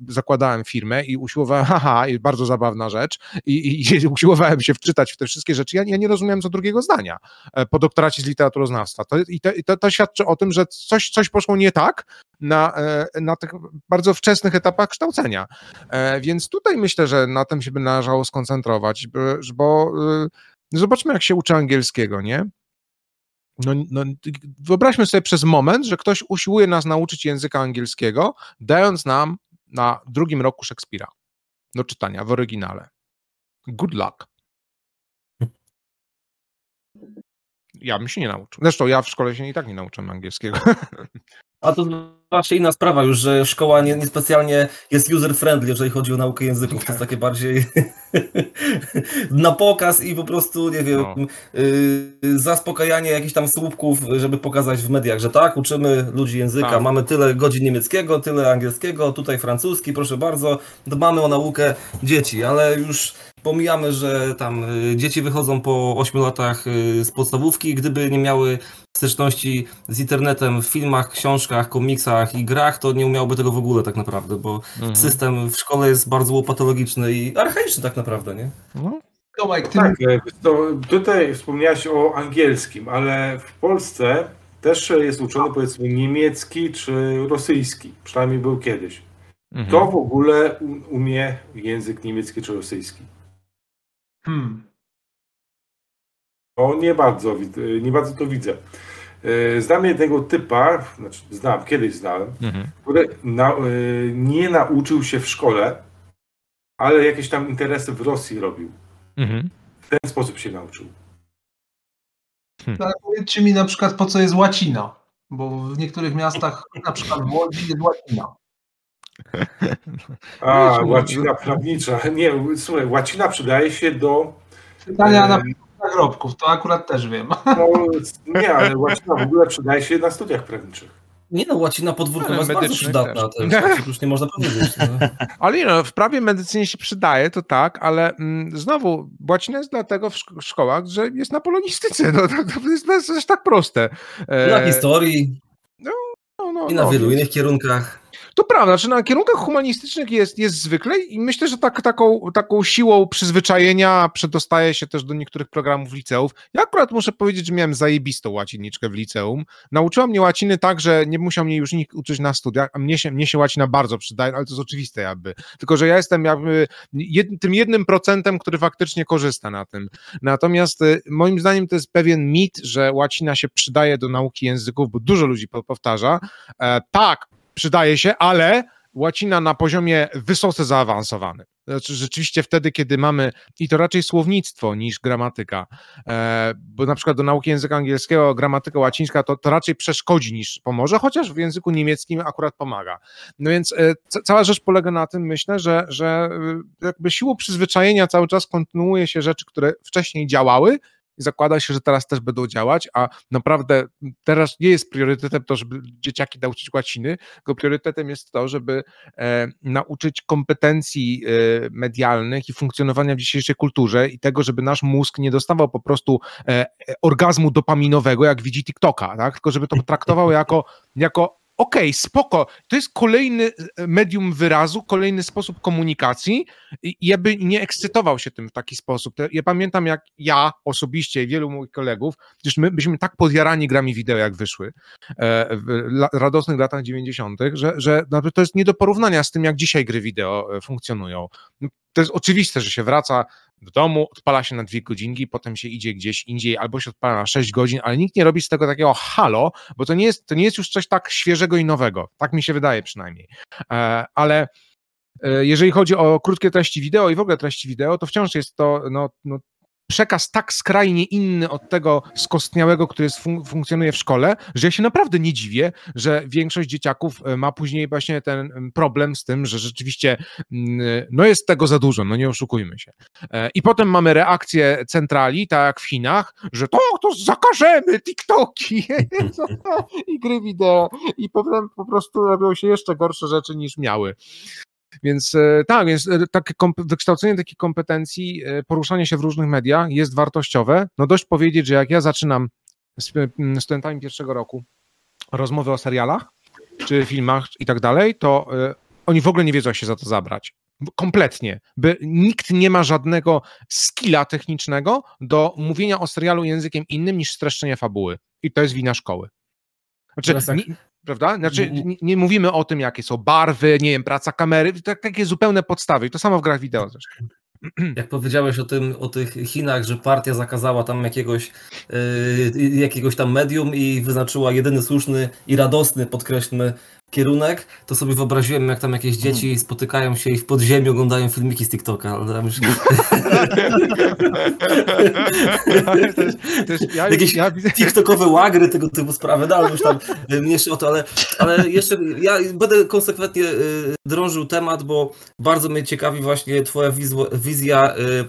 zakładałem firmę i usiłowałem, haha, i bardzo zabawna rzecz, i, i usiłowałem się wczytać w te wszystkie rzeczy. Ja, ja nie rozumiałem co drugiego zdania e, po doktoracie z literaturoznawstwa. To, I to, to, to świadczy o tym, że coś, coś poszło nie tak na, e, na tych bardzo wczesnych etapach kształcenia. E, więc tutaj myślę, że na tym się by należało skoncentrować, bo zobaczmy, jak się uczy angielskiego, nie? No, no, wyobraźmy sobie przez moment, że ktoś usiłuje nas nauczyć języka angielskiego, dając nam na drugim roku Szekspira do czytania w oryginale. Good luck. Ja bym się nie nauczył. Zresztą ja w szkole się i tak nie nauczyłem angielskiego. A to właśnie inna sprawa już, że szkoła nie, niespecjalnie jest user-friendly, jeżeli chodzi o naukę języków. To jest takie bardziej na pokaz i po prostu, nie wiem, no. y, zaspokajanie jakichś tam słupków, żeby pokazać w mediach, że tak, uczymy ludzi języka, tak. mamy tyle godzin niemieckiego, tyle angielskiego, tutaj francuski, proszę bardzo, dbamy o naukę dzieci, ale już pomijamy, że tam y, dzieci wychodzą po 8 latach y, z podstawówki, gdyby nie miały styczności z internetem w filmach, książkach, komiksach i grach, to nie umiałby tego w ogóle tak naprawdę, bo mhm. system w szkole jest bardzo łopatologiczny i archaiczny tak naprawdę, nie? No. Tak, e, to tutaj wspomniałeś o angielskim, ale w Polsce też jest uczony powiedzmy niemiecki czy rosyjski, przynajmniej był kiedyś. Mhm. Kto w ogóle umie język niemiecki czy rosyjski? Hmm. O, nie bardzo, nie bardzo to widzę. E, znam jednego typa, znaczy znam, kiedyś znałem, mhm. który na, e, nie nauczył się w szkole, ale jakieś tam interesy w Rosji robił. Mhm. W ten sposób się nauczył. Hmm. Ale powiedzcie mi na przykład, po co jest łacina? Bo w niektórych miastach, na przykład w Łodzi jest łacina. A, łacina prawnicza. Nie, słuchaj, łacina przydaje się do... Pytania na nagrobków, to akurat też wiem. No, nie, ale łacina w ogóle przydaje się na studiach prawniczych. Nie no, łacina podwórkowa jest bardzo przydatna, też, już nie można powiedzieć. No. Ale nie no, w prawie medycynie się przydaje, to tak, ale mm, znowu, łacina jest dlatego w szkołach, że jest na polonistyce, no, to, to, jest, jest tak proste. E... Na historii. No, no, no, I na no, wielu innych kierunkach. To prawda, znaczy na kierunkach humanistycznych jest, jest zwykle i myślę, że tak, taką, taką siłą przyzwyczajenia przedostaje się też do niektórych programów liceów. Ja akurat muszę powiedzieć, że miałem zajebistą łaciniczkę w liceum. Nauczyła mnie łaciny tak, że nie musiał mnie już nikt uczyć na studiach, a mnie się, mnie się łacina bardzo przydaje, ale to jest oczywiste jakby. Tylko, że ja jestem jakby jed, tym jednym procentem, który faktycznie korzysta na tym. Natomiast y, moim zdaniem to jest pewien mit, że łacina się przydaje do nauki języków, bo dużo ludzi powtarza. E, tak, przydaje się, ale łacina na poziomie wysoce zaawansowanym. Znaczy, rzeczywiście wtedy, kiedy mamy, i to raczej słownictwo niż gramatyka, e, bo na przykład do nauki języka angielskiego gramatyka łacińska to, to raczej przeszkodzi niż pomoże, chociaż w języku niemieckim akurat pomaga. No więc e, cała rzecz polega na tym, myślę, że, że e, jakby siłą przyzwyczajenia cały czas kontynuuje się rzeczy, które wcześniej działały, zakłada się, że teraz też będą działać, a naprawdę teraz nie jest priorytetem to, żeby dzieciaki nauczyć łaciny, tylko priorytetem jest to, żeby e, nauczyć kompetencji e, medialnych i funkcjonowania w dzisiejszej kulturze i tego, żeby nasz mózg nie dostawał po prostu e, e orgazmu dopaminowego, jak widzi TikToka, tak? tylko żeby to traktował jako, jako okej, okay, spoko, to jest kolejny e, medium wyrazu, kolejny sposób komunikacji i ja nie ekscytował się tym w taki sposób. Ja pamiętam, jak ja osobiście i wielu moich kolegów, przecież my byliśmy tak podjarani grami wideo, jak wyszły e, w radosnych latach 90., że, że to jest nie do porównania z tym, jak dzisiaj gry wideo e, funkcjonują. To jest oczywiste, że się wraca w domu, odpala się na dwie godzinki, potem się idzie gdzieś indziej, albo się odpala na sześć godzin, ale nikt nie robi z tego takiego halo, bo to nie jest, to nie jest już coś tak świeżego i nowego. Tak mi się wydaje przynajmniej. E, ale e, jeżeli chodzi o krótkie treści wideo i w ogóle treści wideo, to wciąż jest to no, no, przekaz tak skrajnie inny od tego skostniałego, który fun funkcjonuje w szkole, że ja się naprawdę nie dziwię, że większość dzieciaków e, ma później właśnie ten problem z tym, że rzeczywiście no jest tego za dużo, no nie oszukujmy się. E, I potem mamy reakcję centrali, tak jak w Chinach, że to, to zakażemy TikToki i gry wideo i potem po prostu robią się jeszcze gorsze rzeczy niż miały. Więc e, tak, więc e, takie wykształcenie takich kompetencji, e, poruszanie się w różnych mediach jest wartościowe. No dość powiedzieć, że jak ja zaczynam z studentami pierwszego roku rozmowy o serialach, czy filmach i tak dalej, to oni w ogóle nie wiedzą, jak się za to zabrać. Kompletnie. By nikt nie ma żadnego skilla technicznego do mówienia o serialu językiem innym niż streszczenie fabuły. I to jest wina szkoły. Znaczy, tak- prawda? Znaczy, nie, nie mówimy o tym, jakie są barwy, nie wiem, praca kamery, tak, takie zupełne podstawy. I to samo w grach wideo zresztą. Jak powiedziałeś o tym, o tych Chinach, że partia zakazała tam jakiegoś, yy, jakiegoś tam medium i wyznaczyła jedyny słuszny i radosny, podkreślmy, kierunek, to sobie wyobraziłem, jak tam jakieś dzieci spotykają się i w podziemiu oglądają filmiki z TikToka. ale tam już- Też, też ja, Jakieś ja, TikTokowe łagry, tego typu sprawy, no ale już tam y, mniejszy o to, ale, ale jeszcze ja będę konsekwentnie y, drążył temat, bo bardzo mnie ciekawi właśnie twoja wizja y,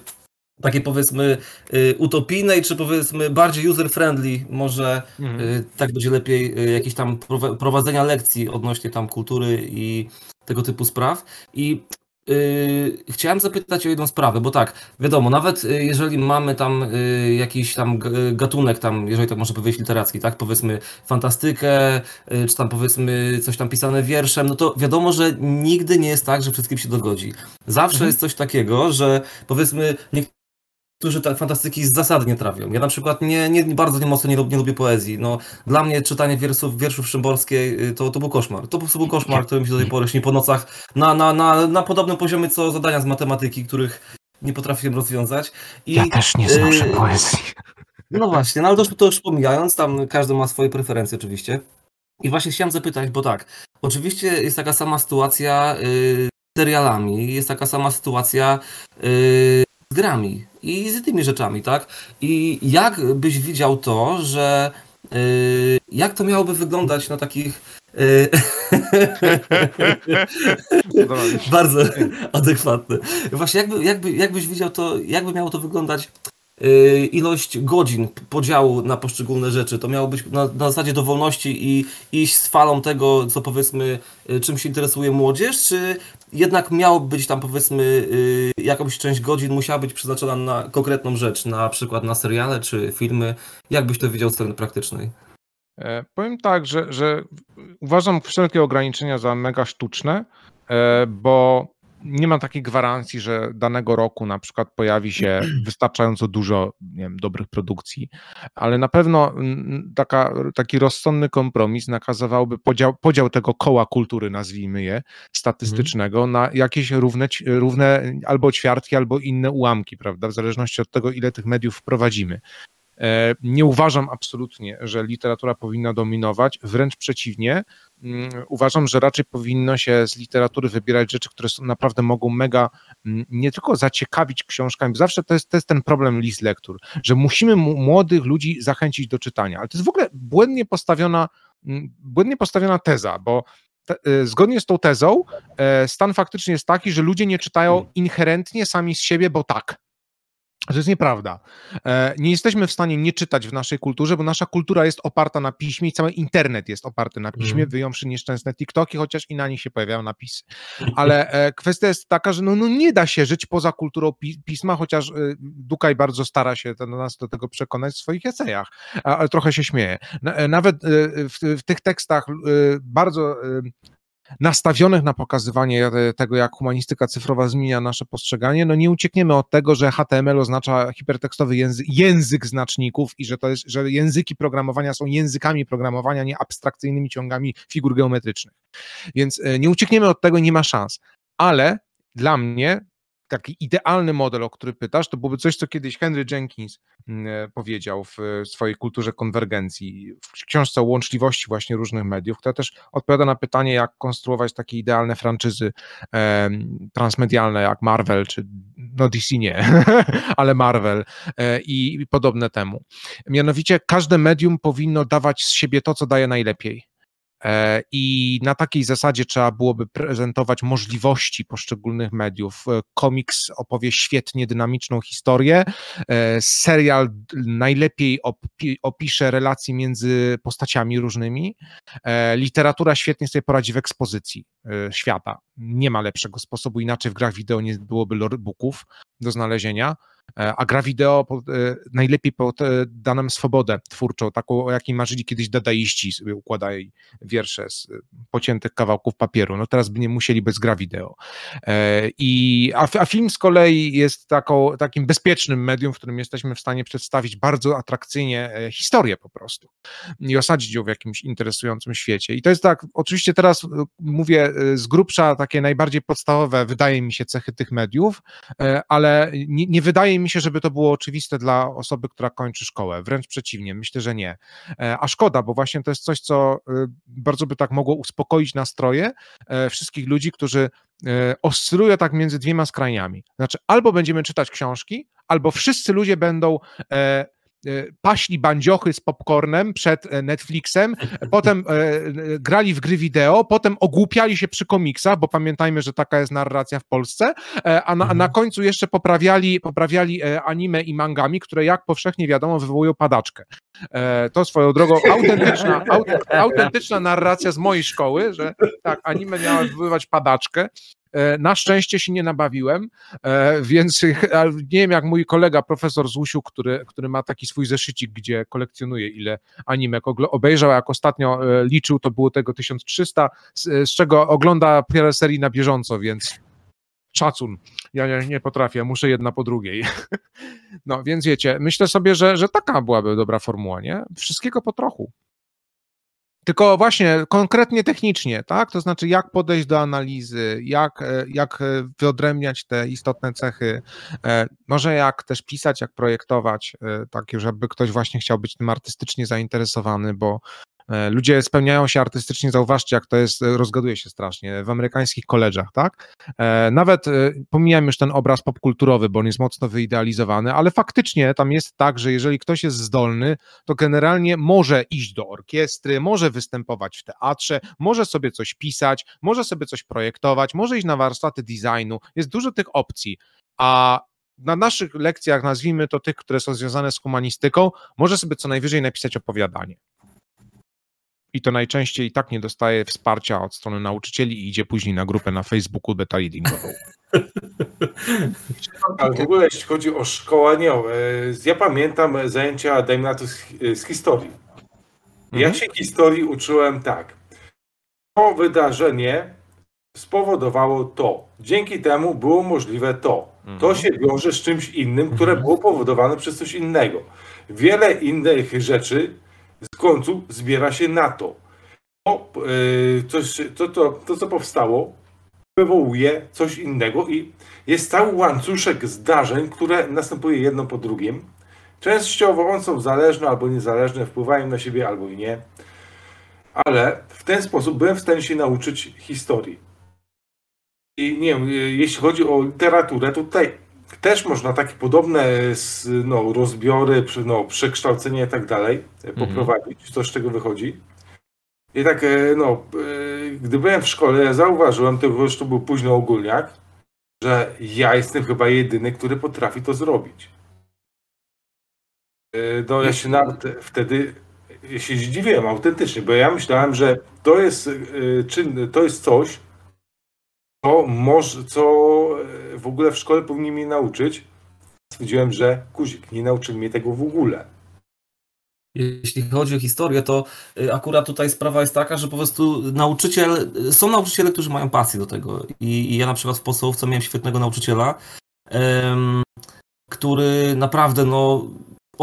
takiej powiedzmy y, utopijnej, czy powiedzmy bardziej user-friendly, może Mhm. y, tak będzie lepiej, y, jakieś tam prowa- prowadzenia lekcji odnośnie tam kultury i tego typu spraw. I y, chciałem zapytać o jedną sprawę, bo tak, wiadomo, nawet jeżeli mamy tam jakiś tam gatunek tam, jeżeli tak można powiedzieć literacki, tak, powiedzmy fantastykę, czy tam powiedzmy coś tam pisane wierszem, no to wiadomo, że nigdy nie jest tak, że wszystkim się dogodzi. Zawsze Mhm. jest coś takiego, że powiedzmy niektórzy te fantastyki z zasady nie trafią. Ja na przykład nie, nie bardzo nie mocno nie, lub- nie lubię poezji. No, dla mnie czytanie wierszów, wierszów Szymborskiej y, to, to był koszmar. To po prostu był koszmar, który mi się do tej pory śni po nocach na, na, na, na podobnym poziomie co zadania z matematyki, których nie potrafiłem rozwiązać. I, też nie znoszę poezji. no właśnie, no ale to, to już pomijając, tam każdy ma swoje preferencje oczywiście. I właśnie chciałem zapytać, bo tak, oczywiście jest taka sama sytuacja y, z serialami, jest taka sama sytuacja y, z grami i z tymi rzeczami, tak? I jak byś widział to, że y, jak to miałoby wyglądać na takich y, bardzo adekwatne. Właśnie jakby, jakby, jakbyś widział to, jakby miało to wyglądać yy, ilość godzin podziału na poszczególne rzeczy. To miało być na, na zasadzie dowolności i iść z falą tego, co powiedzmy, yy, czym się interesuje młodzież, czy jednak miało być tam powiedzmy yy, jakąś część godzin musiała być przeznaczona na konkretną rzecz, na przykład na seriale czy filmy. Jak byś to widział z strony praktycznej? E, Powiem tak, że, że uważam wszelkie ograniczenia za mega sztuczne, e, bo nie ma takiej gwarancji, że danego roku na przykład pojawi się wystarczająco dużo wiem, dobrych produkcji, ale na pewno mm, taka, taki rozsądny kompromis nakazywałby podział, podział tego koła kultury, nazwijmy je, statystycznego, na jakieś równe, równe albo ćwiartki, albo inne ułamki, prawda, w zależności od tego, ile tych mediów wprowadzimy. E, Nie uważam absolutnie, że literatura powinna dominować, wręcz przeciwnie. Mm, Uważam, że raczej powinno się z literatury wybierać rzeczy, które są, naprawdę mogą mega mm, nie tylko zaciekawić książkami, zawsze to jest, to jest ten problem list lektur, że musimy mu- młodych ludzi zachęcić do czytania, ale to jest w ogóle błędnie postawiona, mm, błędnie postawiona teza, bo te, e, zgodnie z tą tezą e, stan faktyczny jest taki, że ludzie nie czytają inherentnie sami z siebie, bo tak. To jest nieprawda. E, Nie jesteśmy w stanie nie czytać w naszej kulturze, bo nasza kultura jest oparta na piśmie i cały internet jest oparty na piśmie, Mhm. wyjąwszy nieszczęsne TikToki, chociaż i na nich się pojawiają napisy. Ale e, kwestia jest taka, że no, no nie da się żyć poza kulturą pi- pisma, chociaż e, Dukaj bardzo stara się nas do tego przekonać w swoich esejach, ale trochę się śmieje. Na- Nawet w, w tych tekstach bardzo nastawionych na pokazywanie e, tego, jak humanistyka cyfrowa zmienia nasze postrzeganie, no nie uciekniemy od tego, że HTML oznacza hipertekstowy język, język znaczników i że to jest, że języki programowania są językami programowania, nie abstrakcyjnymi ciągami figur geometrycznych. Więc e, nie uciekniemy od tego, nie ma szans. Ale dla mnie taki idealny model, o który pytasz, to byłoby coś, co kiedyś Henry Jenkins mm, e, powiedział w e, swojej kulturze konwergencji, w książce o łączliwości właśnie różnych mediów, która też odpowiada na pytanie, jak konstruować takie idealne franczyzy em, transmedialne jak Marvel, czy no DC nie, ale Marvel e, i, i podobne temu. Mianowicie każde medium powinno dawać z siebie to, co daje najlepiej. E, I na takiej zasadzie trzeba byłoby prezentować możliwości poszczególnych mediów. E, Komiks opowie świetnie dynamiczną historię, e, serial najlepiej opi- opisze relacje między postaciami różnymi, literatura świetnie sobie poradzi w ekspozycji. E, świata. Nie ma lepszego sposobu, inaczej w grach wideo nie byłoby lorebooków do znalezienia. E, a gra wideo e, najlepiej da nam swobodę twórczą, taką, o jakiej marzyli kiedyś dadaiści, sobie układali wiersze z pociętych kawałków papieru. No teraz by nie musieli bez gra wideo. I, a, a film z kolei jest taką, takim bezpiecznym medium, w którym jesteśmy w stanie przedstawić bardzo atrakcyjnie historię po prostu i osadzić ją w jakimś interesującym świecie. I to jest tak, oczywiście teraz mówię z grubsza takie najbardziej podstawowe, wydaje mi się, cechy tych mediów, ale nie, nie wydaje mi się, żeby to było oczywiste dla osoby, która kończy szkołę. Wręcz przeciwnie, myślę, że nie. E, a szkoda, bo właśnie to jest coś, co y, bardzo by tak mogło uspokoić nastroje e, wszystkich ludzi, którzy e, oscylują tak między dwiema skrajniami. Znaczy, albo będziemy czytać książki, albo wszyscy ludzie będą paśli bandziochy z popcornem przed e, Netflixem, potem e, grali w gry wideo, potem ogłupiali się przy komiksach, bo pamiętajmy, że taka jest narracja w Polsce, a na, a na mhm. końcu jeszcze poprawiali, poprawiali anime i mangami, które jak powszechnie wiadomo wywołują padaczkę. To swoją drogą autentyczna, autentyczna narracja z mojej szkoły, że tak, anime miała wywoływać padaczkę. E, na szczęście się nie nabawiłem, e, więc nie wiem jak mój kolega profesor Złusiu, który, który ma taki swój zeszycik, gdzie kolekcjonuje ile animek obejrzał, jak ostatnio e, liczył, to było tego 1300, z, z czego ogląda parę serii na bieżąco, więc szacun. Ja nie, nie potrafię, muszę jedna po drugiej. No więc wiecie, myślę sobie, że, że taka byłaby dobra formuła, nie? Wszystkiego po trochu. Tylko właśnie konkretnie technicznie, tak? To znaczy, jak podejść do analizy, jak, e, jak e, wyodrębniać te istotne cechy, e, może jak też pisać, jak projektować, tak, żeby ktoś właśnie chciał być tym artystycznie zainteresowany, bo ludzie spełniają się artystycznie, zauważcie, jak to jest, e, rozgaduje się strasznie w amerykańskich koleżach, tak? E, nawet pomijam już ten obraz popkulturowy, bo on jest mocno wyidealizowany, ale faktycznie tam jest tak, że jeżeli ktoś jest zdolny, to generalnie może iść do orkiestry, może występować w teatrze, może sobie coś pisać, może sobie coś projektować, może iść na warsztaty designu. Jest dużo tych opcji, a na naszych lekcjach, nazwijmy to tych, które są związane z humanistyką, może sobie co najwyżej napisać opowiadanie i to najczęściej i tak nie dostaje wsparcia od strony nauczycieli i idzie później na grupę na Facebooku beta readingową. Ale w ogóle jeśli chodzi o szkołę, e, ja pamiętam zajęcia, dajmy na to, z, historii. Ja mhm. się historii uczyłem tak. To wydarzenie spowodowało to. Dzięki temu było możliwe to. To mhm. się wiąże z czymś innym, które mhm. było powodowane przez coś innego. Wiele innych rzeczy w końcu zbiera się na to. Yy, coś, to, to, to, co powstało, wywołuje coś innego i jest cały łańcuszek zdarzeń, które następuje jedno po drugim. Częściowo one są zależne albo niezależne, wpływają na siebie albo i nie. Ale w ten sposób byłem w stanie się nauczyć historii. I nie wiem, jeśli chodzi o literaturę, tutaj też można takie podobne no, rozbiory, no, przekształcenia i tak dalej e, mhm. poprowadzić, co z czego wychodzi. I tak, e, no, e, gdy byłem w szkole, zauważyłem, to już to był późno ogólniak, że ja jestem chyba jedyny, który potrafi to zrobić. No, ja się nawet wtedy ja się zdziwiłem autentycznie, bo ja myślałem, że to jest, czyn, to jest coś, co, może, co e, w ogóle w szkole powinni mnie nauczyć. Stwierdziłem, że kuzik, nie nauczył mnie tego w ogóle. Jeśli chodzi o historię, to e, akurat tutaj sprawa jest taka, że po prostu nauczyciel, są nauczyciele, którzy mają pasję do tego. I, i ja na przykład w podstawówce miałem świetnego nauczyciela, um, który naprawdę no,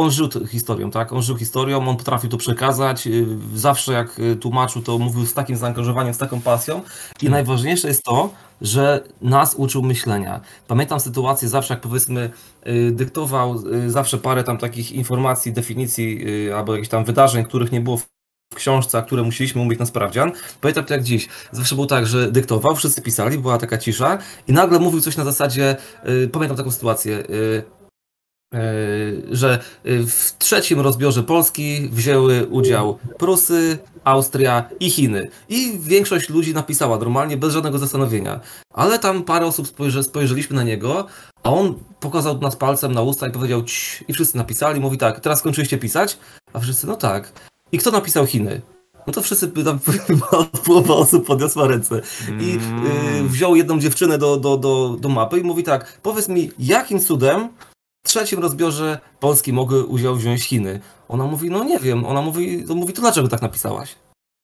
on żył historią, tak? On żył historią, on potrafił to przekazać. Y, zawsze jak y, tłumaczył, to mówił z takim zaangażowaniem, z taką pasją. I hmm. najważniejsze jest to, że nas uczył myślenia. Pamiętam sytuację zawsze, jak powiedzmy, y, dyktował zawsze parę tam takich informacji, definicji albo jakichś tam wydarzeń, których nie było w książce, a które musieliśmy umyć na sprawdzian. Pamiętam to jak dziś. Zawsze było tak, że dyktował, wszyscy pisali, była taka cisza i nagle mówił coś na zasadzie, pamiętam taką sytuację, E, że e, w trzecim rozbiorze Polski wzięły udział Prusy, Austria i Chiny. I większość ludzi napisała normalnie, bez żadnego zastanowienia. Ale tam parę osób spojrzy, spojrzeliśmy na niego, a on pokazał nas palcem na usta i powiedział Cii, i wszyscy napisali, mówi tak, teraz skończyliście pisać? A wszyscy, no tak. I kto napisał Chiny? No to wszyscy tam połowa osób podniosła ręce i y, wziął jedną dziewczynę do, do, do, do mapy i mówi tak, powiedz mi, jakim cudem w trzecim rozbiorze Polski mogły udział wziąć Chiny? Ona mówi, no nie wiem. Ona mówi, to mówi, to dlaczego tak napisałaś?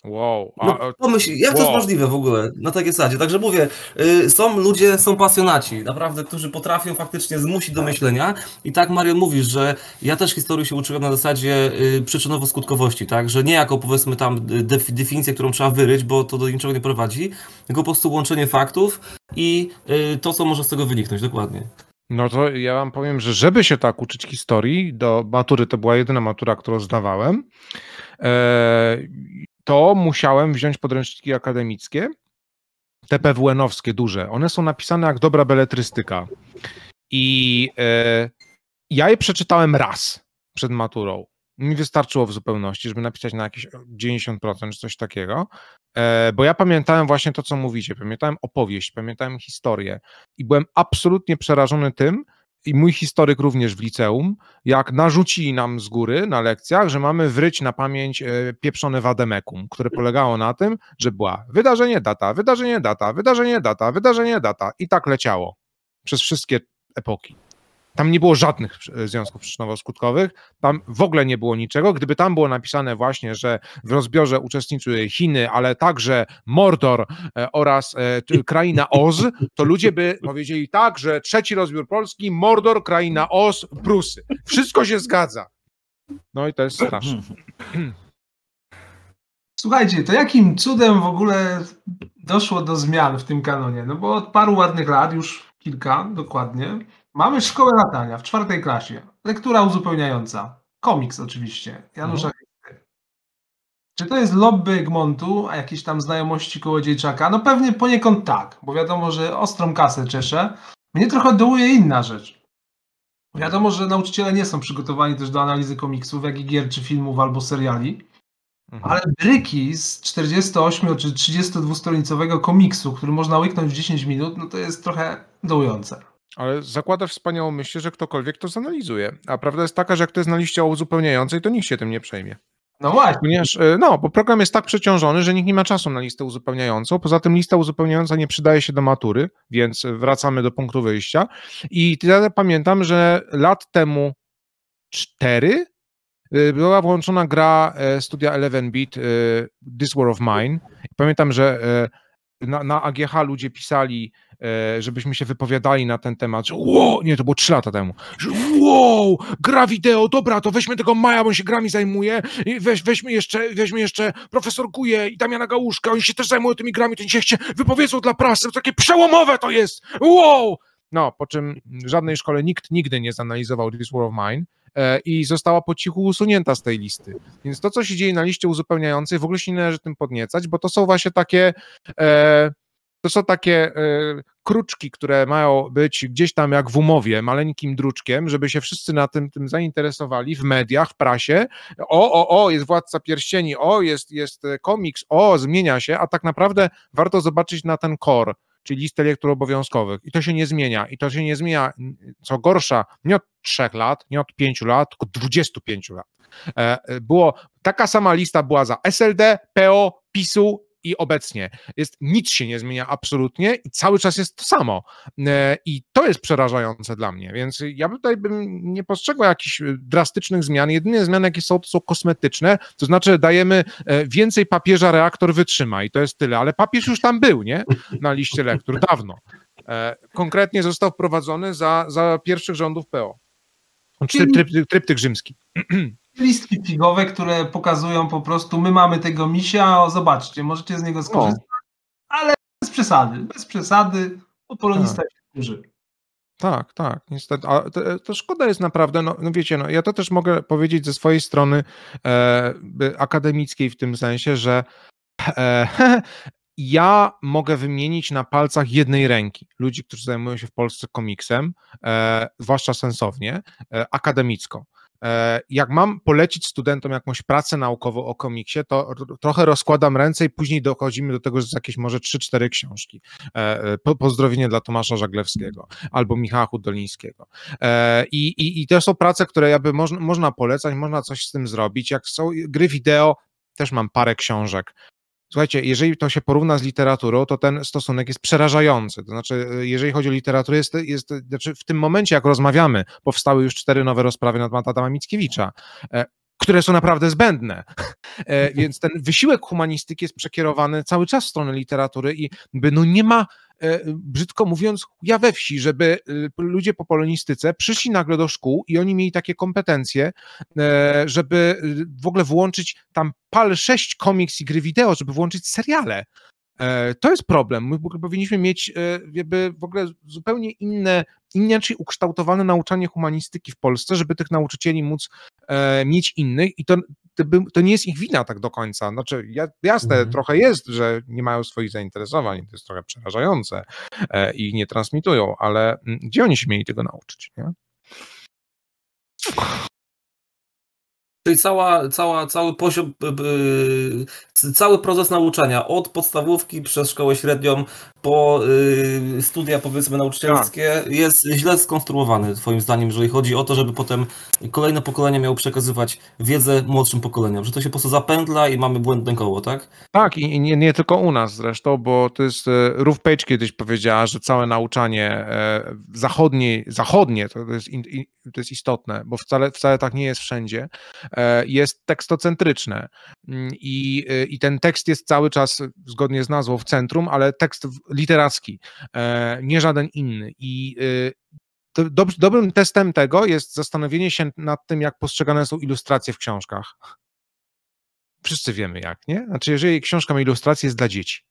Wow. A, No, pomyśl, jak to wow. jest możliwe w ogóle na takiej zasadzie? Także mówię, y, są ludzie, są pasjonaci, naprawdę, którzy potrafią faktycznie zmusić do myślenia. I tak Marian mówisz, że ja też historii się uczyłem na zasadzie y, przyczynowo-skutkowości, tak? Że nie jako powiedzmy tam y, def, definicję, którą trzeba wyryć, bo to do niczego nie prowadzi, tylko po prostu łączenie faktów i y, to, co może z tego wyniknąć, dokładnie. No to ja wam powiem, że żeby się tak uczyć historii, do matury to była jedyna matura, którą zdawałem, e, to musiałem wziąć podręczniki akademickie, te PWN-owskie duże. One są napisane jak dobra beletrystyka. I e, ja je przeczytałem raz przed maturą. Mi wystarczyło w zupełności, żeby napisać na jakieś 90% czy coś takiego, e, bo ja pamiętałem właśnie to, co mówicie. Pamiętałem opowieść, pamiętałem historię i byłem absolutnie przerażony tym, i mój historyk również w liceum, jak narzucili nam z góry na lekcjach, że mamy wryć na pamięć e, pieprzone wademekum, które polegało na tym, że była wydarzenie, data, wydarzenie, data, wydarzenie, data, wydarzenie, data i tak leciało przez wszystkie epoki. Tam nie było żadnych e, związków przyczynowo-skutkowych, tam w ogóle nie było niczego. Gdyby tam było napisane właśnie, że w rozbiorze uczestniczyły Chiny, ale także Mordor e, oraz e, kraina Oz, to ludzie by powiedzieli tak, że trzeci rozbiór Polski, Mordor, kraina Oz, Prusy. Wszystko się zgadza. No i to jest straszne. Słuchajcie, to jakim cudem w ogóle doszło do zmian w tym kanonie? No bo od paru ładnych lat, już kilka dokładnie, mamy szkołę latania w czwartej klasie. Lektura uzupełniająca. Komiks oczywiście. Janusza Chysty. Czy to jest lobby Egmontu, a jakieś tam znajomości Kołodziejczaka? No pewnie poniekąd tak, bo wiadomo, że ostrą kasę czeszę. Mnie trochę dołuje inna rzecz. Wiadomo, że nauczyciele nie są przygotowani też do analizy komiksów, jak i gier, czy filmów, albo seriali. Mhm. Ale bryki z 48 czy 32 stronicowego komiksu, który można łyknąć w 10 minut, no to jest trochę dołujące. Ale zakładasz wspaniałą myśl, że ktokolwiek to zanalizuje. A prawda jest taka, że jak to jest na liście uzupełniającej, to nikt się tym nie przejmie. No właśnie. Ponieważ, e, no, bo program jest tak przeciążony, że nikt nie ma czasu na listę uzupełniającą. Poza tym lista uzupełniająca nie przydaje się do matury, więc wracamy do punktu wyjścia. I ja pamiętam, że lat temu cztery y, była włączona gra e, studia 11-bit y, This War of Mine. Pamiętam, że e, na, na AGH ludzie pisali, e, żebyśmy się wypowiadali na ten temat, że wow, nie, to było trzy lata temu, że wow, gra wideo, dobra, to weźmy tego Maja, bo on się grami zajmuje, weź, weźmy jeszcze, weźmy jeszcze profesor Guje i Damiana Gałuszka, oni się też zajmują tymi grami, to niech się wypowiedzą dla prasy, to takie przełomowe to jest, wow! No, po czym w żadnej szkole nikt nigdy nie zanalizował This War of Mine i została po cichu usunięta z tej listy. Więc to, co się dzieje na liście uzupełniającej, w ogóle się nie należy tym podniecać, bo to są właśnie takie e, to są takie e, kruczki, które mają być gdzieś tam jak w umowie, maleńkim druczkiem, żeby się wszyscy na tym, tym zainteresowali w mediach, w prasie. O, o, o, jest Władca Pierścieni, o, jest, jest e, komiks, o, zmienia się, a tak naprawdę warto zobaczyć na ten core, czyli listę lektur obowiązkowych. I to się nie zmienia. I to się nie zmienia, co gorsza, nie od trzech lat, nie od pięciu lat, tylko 25 lat. E, Było, taka sama lista była za SLD, PO, PiSu i obecnie. Jest, nic się nie zmienia absolutnie i cały czas jest to samo. E, I to jest przerażające dla mnie, więc ja tutaj bym nie postrzegał jakichś e, drastycznych zmian. Jedyne zmiany, jakie są, to są kosmetyczne, to znaczy dajemy e, więcej papieża reaktor wytrzyma i to jest tyle, ale papież już tam był, nie? Na liście lektur, dawno. Konkretnie został wprowadzony za, za pierwszych rządów PO. Tryp, tryp, tryptyk rzymski. Listki figowe, które pokazują po prostu, my mamy tego misia, o, zobaczcie, możecie z niego skorzystać, ale bez przesady, bez przesady, bo polonista się duży. Tak, tak, niestety. A to, to szkoda jest naprawdę, no, no wiecie, no, ja to też mogę powiedzieć ze swojej strony e, akademickiej w tym sensie, że e, ja mogę wymienić na palcach jednej ręki ludzi, którzy zajmują się w Polsce komiksem, e, zwłaszcza sensownie, e, akademicko. E, Jak mam polecić studentom jakąś pracę naukową o komiksie, to trochę rozkładam ręce i później dochodzimy do tego, że jakieś może 3-4 książki. E, e, po- Pozdrowienie dla Tomasza Żaglewskiego albo Michała Hudolińskiego. I, i, I to są prace, które można polecać, można coś z tym zrobić. Jak są gry wideo, też mam parę książek. Słuchajcie, jeżeli to się porówna z literaturą, to ten stosunek jest przerażający. To znaczy, jeżeli chodzi o literaturę, jest, jest znaczy w tym momencie, jak rozmawiamy, powstały już cztery nowe rozprawy na temat Adama Mickiewicza, e, które są naprawdę zbędne. E, więc ten wysiłek humanistyki jest przekierowany cały czas w stronę literatury i by, no nie ma E, brzydko mówiąc, ja we wsi, żeby y, ludzie po polonistyce przyszli nagle do szkół i oni mieli takie kompetencje, e, żeby w ogóle włączyć tam pal 6 komiks i gry wideo, żeby włączyć seriale. E, to jest problem. My powinniśmy mieć jakby w ogóle zupełnie inne, inaczej ukształtowane nauczanie humanistyki w Polsce, żeby tych nauczycieli móc mieć innych i to to, nie jest ich wina tak do końca. Znaczy, jasne, mhm. trochę jest, że nie mają swoich zainteresowań, to jest trochę przerażające e, i nie transmitują, ale mm, gdzie oni się mieli tego nauczyć? Nie? Czyli cała, cała, cały poziom, cały proces nauczania od podstawówki przez szkołę średnią po y, studia powiedzmy nauczycielskie tak. jest źle skonstruowany twoim zdaniem, jeżeli chodzi o to, żeby potem kolejne pokolenie miało przekazywać wiedzę młodszym pokoleniom, że to się po prostu zapędla i mamy błędne koło, tak? Tak i nie, nie tylko u nas zresztą, bo to jest, e, Ruth Page kiedyś powiedziała, że całe nauczanie e, zachodnie, zachodnie to jest, to jest istotne, bo wcale, wcale tak nie jest wszędzie, e, jest tekstocentryczne mm, I, i ten tekst jest cały czas zgodnie z nazwą w centrum, ale tekst literacki, e, nie żaden inny. I e, dobrym testem tego jest zastanowienie się nad tym, jak postrzegane są ilustracje w książkach. Wszyscy wiemy jak, nie? Znaczy, jeżeli książka ma ilustrację, jest dla dzieci.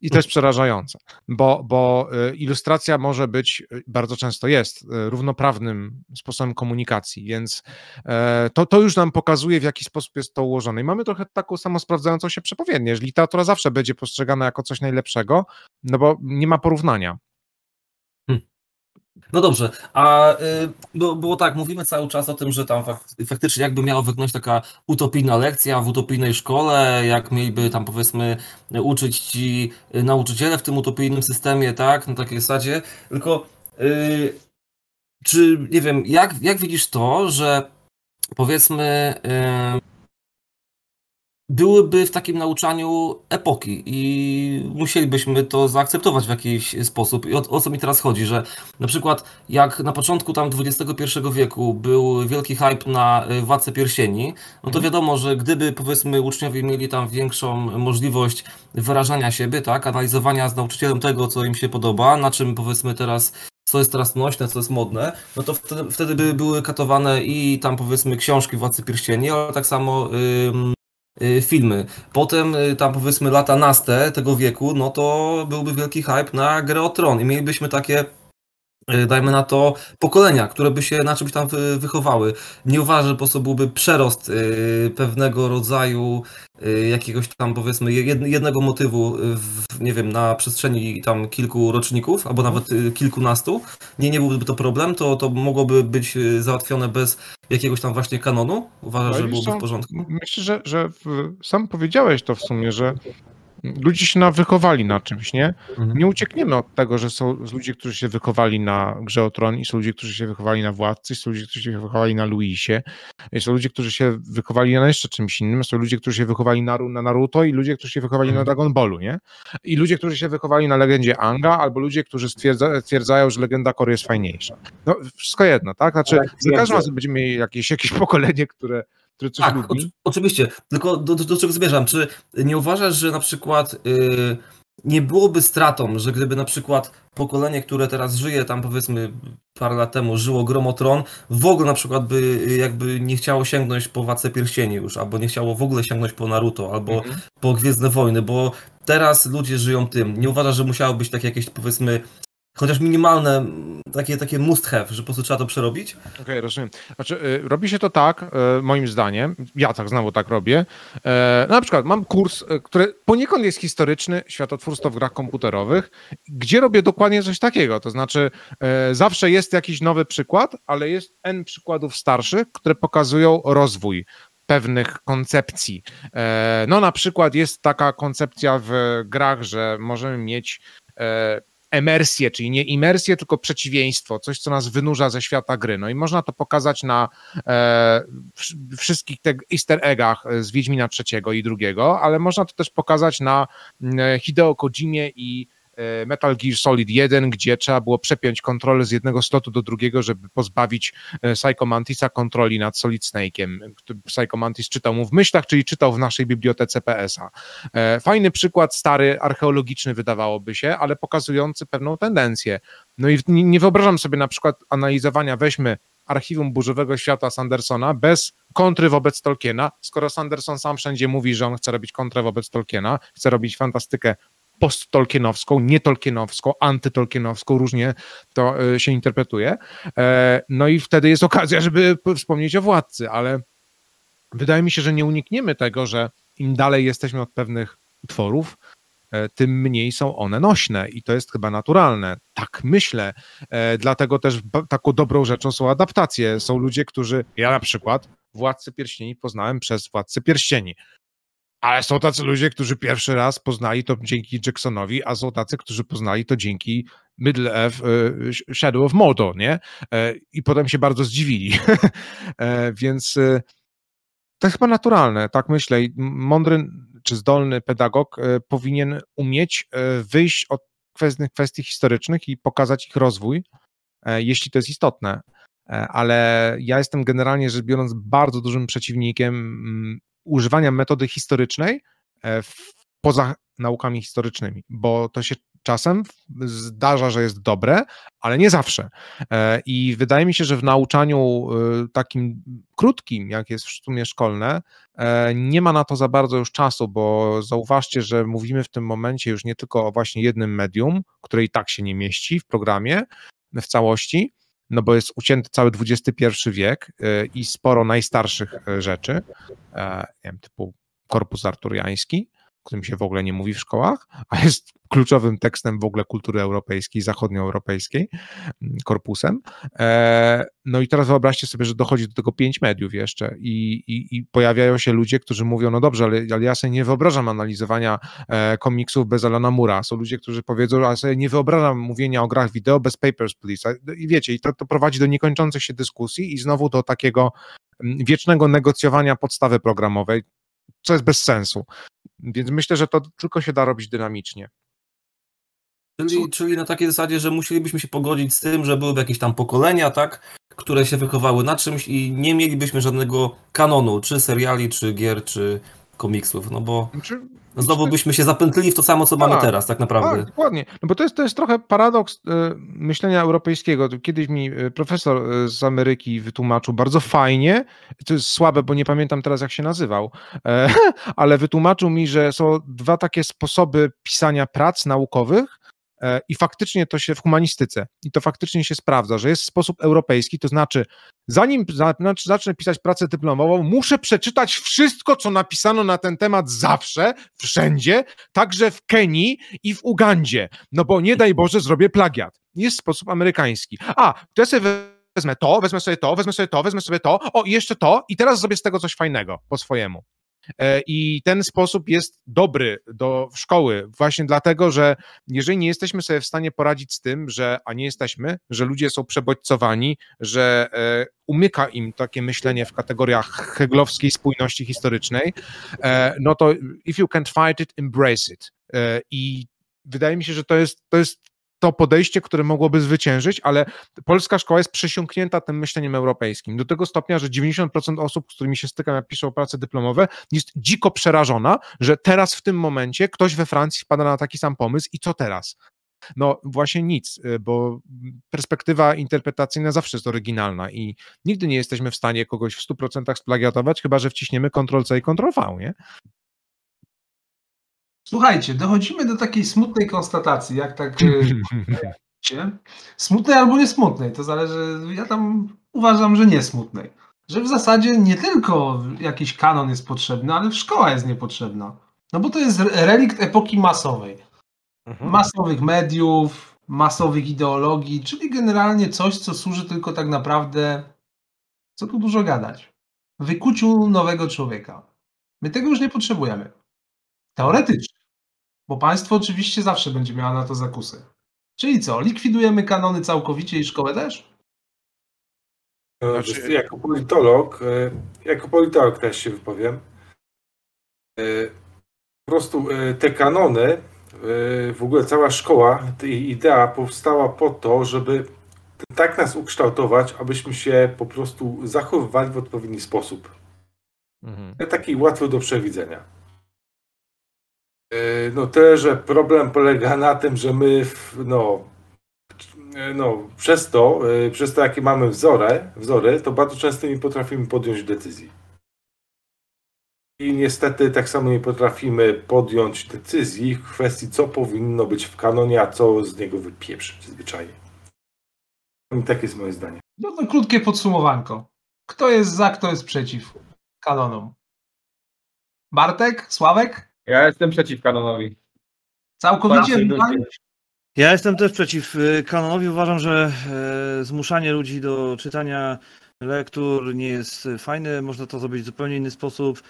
I to jest przerażające, bo, bo e, ilustracja może być, bardzo często jest, równoprawnym sposobem komunikacji, więc to, to już nam pokazuje, w jaki sposób jest to ułożone. I mamy trochę taką samosprawdzającą się przepowiednię, że literatura zawsze będzie postrzegana jako coś najlepszego, no bo nie ma porównania. No dobrze, a y, bo, było tak, mówimy cały czas o tym, że tam faktycznie jakby miała wyglądać taka utopijna lekcja w utopijnej szkole, jak mieliby tam powiedzmy uczyć ci nauczyciele w tym utopijnym systemie, tak, na takiej zasadzie, tylko y, czy, nie wiem, jak, jak widzisz to, że powiedzmy y, byłyby w takim nauczaniu epoki i musielibyśmy to zaakceptować w jakiś sposób. I o, o, co mi teraz chodzi, że na przykład jak na początku tam XXI wieku był wielki hype na y, Władcę Piersieni, no to mhm. wiadomo, że gdyby powiedzmy uczniowie mieli tam większą możliwość wyrażania siebie, tak, analizowania z nauczycielem tego, co im się podoba, na czym powiedzmy teraz co jest teraz nośne, co jest modne, no to wtedy, wtedy by były katowane i tam powiedzmy książki Władcy Pierścieni, ale tak samo filmy. Potem y, tam powiedzmy lata naste tego wieku, no to byłby wielki hype na grę o Tron i mielibyśmy takie y, dajmy na to, pokolenia, które by się na czymś tam wychowały. Nie uważam, że po prostu byłby przerost pewnego rodzaju jakiegoś tam powiedzmy jednego motywu, w, nie wiem, na przestrzeni tam kilku roczników, albo nawet kilkunastu. Nie, nie byłby to problem, to, to mogłoby być załatwione bez jakiegoś tam właśnie kanonu? Uważasz, no że byłoby w porządku? Myślę, że, że sam powiedziałeś to w sumie, że ludzie się na wychowali na czymś, nie? Mhm. Nie uciekniemy od tego, że są ludzie, którzy się wychowali na Grze o Tron i są ludzie, którzy się wychowali na Władcy, są ludzie, którzy się wychowali na Luisie, są ludzie, którzy się wychowali na jeszcze czymś innym, są ludzie, którzy się wychowali na, na Naruto i ludzie, którzy się wychowali mhm. na Dragon Ballu, nie? I ludzie, którzy się wychowali na legendzie Anga, albo ludzie, którzy stwierdza, stwierdzają, że legenda Kory jest fajniejsza. No, wszystko jedno, tak? Znaczy, tak, za każdym razem będziemy mieli jakieś, jakieś pokolenie, które który coś tak, lubi. oczywiście, tylko do, do, do, czego zmierzam? Czy nie uważasz, że na przykład yy, nie byłoby stratą, że gdyby na przykład pokolenie, które teraz żyje, tam powiedzmy parę lat temu żyło Gromotron, w ogóle na przykład by y, jakby nie chciało sięgnąć po Władcę Pierścieni już, albo nie chciało w ogóle sięgnąć po Naruto, albo mhm. po Gwiezdne Wojny, bo teraz ludzie żyją tym. Nie uważasz, że musiało być takie jakieś powiedzmy chociaż minimalne, takie, takie must have, że po prostu trzeba to przerobić? Okej, okay, rozumiem. Znaczy, y, robi się to tak, y, moim zdaniem, ja tak znowu tak robię. Y, na przykład mam kurs, który poniekąd jest historyczny, światotwórstwo w grach komputerowych, gdzie robię dokładnie coś takiego, to znaczy zawsze jest jakiś nowy przykład, ale jest N przykładów starszych, które pokazują rozwój pewnych koncepcji. No na przykład jest taka koncepcja w grach, że możemy mieć emersję, czyli nie imersję, tylko przeciwieństwo, coś, co nas wynurza ze świata gry. No i można to pokazać na e, wszystkich tych easter eggach z Wiedźmina trzeciego i drugiego, ale można to też pokazać na e, Hideo Kojimie i E, Metal Gear Solid 1, gdzie trzeba było przepiąć kontrolę z jednego slotu do drugiego, żeby pozbawić e, Psycho Mantisa kontroli nad Solid Snake'iem. Psycho Mantis czytał mu w myślach, czyli czytał w naszej bibliotece PS-a. E, fajny przykład, stary, archeologiczny wydawałoby się, ale pokazujący pewną tendencję. No i nie wyobrażam sobie na przykład analizowania, weźmy archiwum burzowego świata Sandersona bez kontry wobec Tolkiena, skoro Sanderson sam wszędzie mówi, że on chce robić kontrę wobec Tolkiena, chce robić fantastykę post-tolkienowską, nie-tolkienowską, antytolkienowską, różnie to e, się interpretuje. E, no i wtedy jest okazja, żeby wspomnieć o władcy, ale wydaje mi się, że nie unikniemy tego, że im dalej jesteśmy od pewnych utworów, e, tym mniej są one nośne i to jest chyba naturalne. Tak myślę. Dlatego też taką dobrą rzeczą są adaptacje. Są ludzie, którzy, ja na przykład, Władcy Pierścieni poznałem przez Władcy Pierścieni. Ale są tacy ludzie, którzy pierwszy raz poznali to dzięki Jacksonowi, a są tacy, którzy poznali to dzięki Middle Earth, e, Shadow of Mordor, nie? E, I potem się bardzo zdziwili. E, więc to jest chyba naturalne, tak myślę. Mądry czy zdolny pedagog powinien umieć wyjść od kwestii, historycznych i pokazać ich rozwój, jeśli to jest istotne. Ale ja jestem generalnie rzecz biorąc bardzo dużym przeciwnikiem mm, używania metody historycznej e, poza naukami historycznymi, bo to się czasem zdarza, że jest dobre, ale nie zawsze. E, I wydaje mi się, że w nauczaniu e, takim krótkim, jak jest w sumie szkolne, nie ma na to za bardzo już czasu, bo zauważcie, że mówimy w tym momencie już nie tylko o właśnie jednym medium, które i tak się nie mieści w programie w całości, no bo jest ucięty cały XXI wiek y, i sporo najstarszych y, rzeczy, e, wiem, typu korpus arturiański, którym się w ogóle nie mówi w szkołach, a jest kluczowym tekstem w ogóle kultury europejskiej, zachodnioeuropejskiej, mm, korpusem. E, no i teraz wyobraźcie sobie, że dochodzi do tego pięć mediów jeszcze i, i, i pojawiają się ludzie, którzy mówią, no dobrze, ale, ale ja sobie nie wyobrażam analizowania e, komiksów bez Alana Mura. Są ludzie, którzy powiedzą, ale sobie nie wyobrażam mówienia o grach wideo bez Papers, Please. I wiecie, i to, to prowadzi do niekończących się dyskusji i znowu do takiego mm, wiecznego negocjowania podstawy programowej, co jest bez sensu. Więc myślę, że to tylko się da robić dynamicznie. Czyli, czyli na takiej zasadzie, że musielibyśmy się pogodzić z tym, że byłyby jakieś tam pokolenia, tak, które się wychowały na czymś i nie mielibyśmy żadnego kanonu, czy seriali, czy gier, czy komiksów, no bo znaczy, znowu znaczy- byśmy się zapętlili w to samo, co mamy tak, teraz, tak naprawdę. Tak, dokładnie, no bo to jest, to jest trochę paradoks y, myślenia europejskiego. Kiedyś mi y, profesor y, z Ameryki wytłumaczył bardzo fajnie, to jest słabe, bo nie pamiętam teraz, jak się nazywał, e, ale wytłumaczył mi, że są dwa takie sposoby pisania prac naukowych, E, I faktycznie to się w humanistyce, i to faktycznie się sprawdza, że jest sposób europejski, to znaczy, zanim zacznę pisać pracę dyplomową, muszę przeczytać wszystko, co napisano na ten temat zawsze, wszędzie, także w Kenii i w Ugandzie, no bo nie daj Boże, zrobię plagiat. Jest sposób amerykański. A, to ja sobie wezmę to, wezmę sobie to, wezmę sobie to, wezmę sobie to, o, i jeszcze to, i teraz zrobię z tego coś fajnego po swojemu. E, I ten sposób jest dobry do szkoły, właśnie dlatego, że jeżeli nie jesteśmy sobie w stanie poradzić z tym, że, a nie jesteśmy, że ludzie są przebodźcowani, że e, umyka im takie myślenie w kategoriach heglowskiej spójności historycznej, e, no to if you can't fight it, embrace it. I wydaje mi się, że to jest, to jest to podejście, które mogłoby zwyciężyć, ale polska szkoła jest przesiąknięta tym myśleniem europejskim. Do tego stopnia, że 90% osób, z którymi się stykam, jak piszą prace dyplomowe, jest dziko przerażona, że teraz w tym momencie ktoś we Francji wpada na taki sam pomysł i co teraz? No właśnie nic, y, bo perspektywa interpretacyjna zawsze jest oryginalna i nigdy nie jesteśmy w stanie kogoś w 100% splagiatować, chyba że wciśniemy Ctrl-C i Ctrl-V, nie? Słuchajcie, dochodzimy do takiej smutnej konstatacji, jak tak e, smutnej albo niesmutnej, to zależy, ja tam uważam, że nie smutnej. Że w zasadzie nie tylko jakiś kanon jest potrzebny, ale szkoła jest niepotrzebna. No bo to jest relikt epoki masowej. Mhm. Masowych mediów, masowych ideologii, czyli generalnie coś, co służy tylko tak naprawdę, co tu dużo gadać, wykuciu nowego człowieka. My tego już nie potrzebujemy. Teoretycznie. Bo państwo oczywiście zawsze będzie miało na to zakusy. Czyli co, likwidujemy kanony całkowicie i szkołę też? Znaczy... Jako politolog, e, jako politolog też się wypowiem. E, Po prostu e, te kanony, w ogóle cała szkoła, idea powstała po to, żeby tak nas ukształtować, abyśmy się po prostu zachowywali w odpowiedni sposób. Mhm. Taki łatwy do przewidzenia. E, No tyle, że problem polega na tym, że my no, e, no, przez to, e, przez to jakie mamy wzory, wzory, to bardzo często nie potrafimy podjąć decyzji. I niestety tak samo nie potrafimy podjąć decyzji w kwestii, co powinno być w kanonie, a co z niego wypieprzyć zwyczajnie. I tak jest moje zdanie. No krótkie podsumowanko. Kto jest za, kto jest przeciw kanonom? Bartek? Sławek? Ja jestem przeciw kanonowi. Całkowicie. Ja jestem też przeciw y, kanonowi. Uważam, że e, zmuszanie ludzi do czytania lektur nie jest fajne. Można to zrobić w zupełnie inny sposób.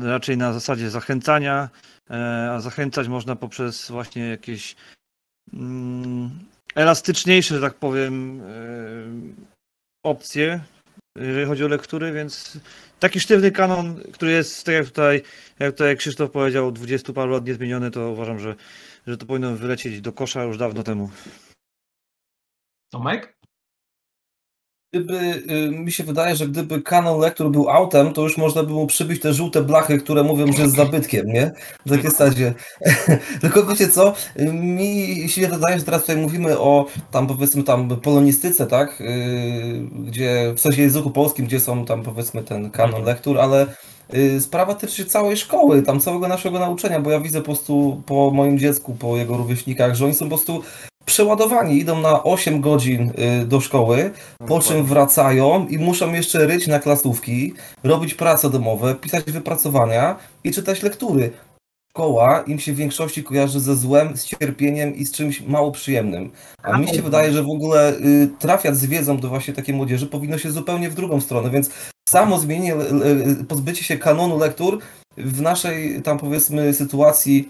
Raczej na zasadzie zachęcania, e, a zachęcać można poprzez właśnie jakieś mm, elastyczniejsze, że tak powiem, e, opcje, jeżeli chodzi o lektury, więc taki sztywny kanon, który jest, tak jak tutaj, jak tutaj Krzysztof powiedział, od 20 paru lat niezmieniony, to uważam, że że to powinno wylecieć do kosza już dawno temu. Tomek? Gdyby, y, mi się wydaje, że gdyby kanon lektur był autem, to już można by mu przybić te żółte blachy, które mówią, że jest zabytkiem, nie? W takiej stadzie. Tylko wiecie co, mi się wydaje, że teraz tutaj mówimy o tam powiedzmy tam polonistyce, tak? Y, Gdzie w sensie języku polskim, gdzie są tam powiedzmy ten kanon lektur, ale y, sprawa tyczy całej szkoły, tam całego naszego nauczenia, bo ja widzę po prostu po moim dziecku, po jego rówieśnikach, że oni są po prostu przeładowani, idą na 8 godzin y, do szkoły, po czym wracają i muszą jeszcze ryć na klasówki, robić prace domowe, pisać wypracowania i czytać lektury. Szkoła im się w większości kojarzy ze złem, z cierpieniem i z czymś mało przyjemnym. A mi się wydaje, że w ogóle y, trafiać z wiedzą do właśnie takiej młodzieży powinno się zupełnie w drugą stronę, więc samo zmienienie, l- pozbycie się kanonu lektur w naszej tam powiedzmy sytuacji,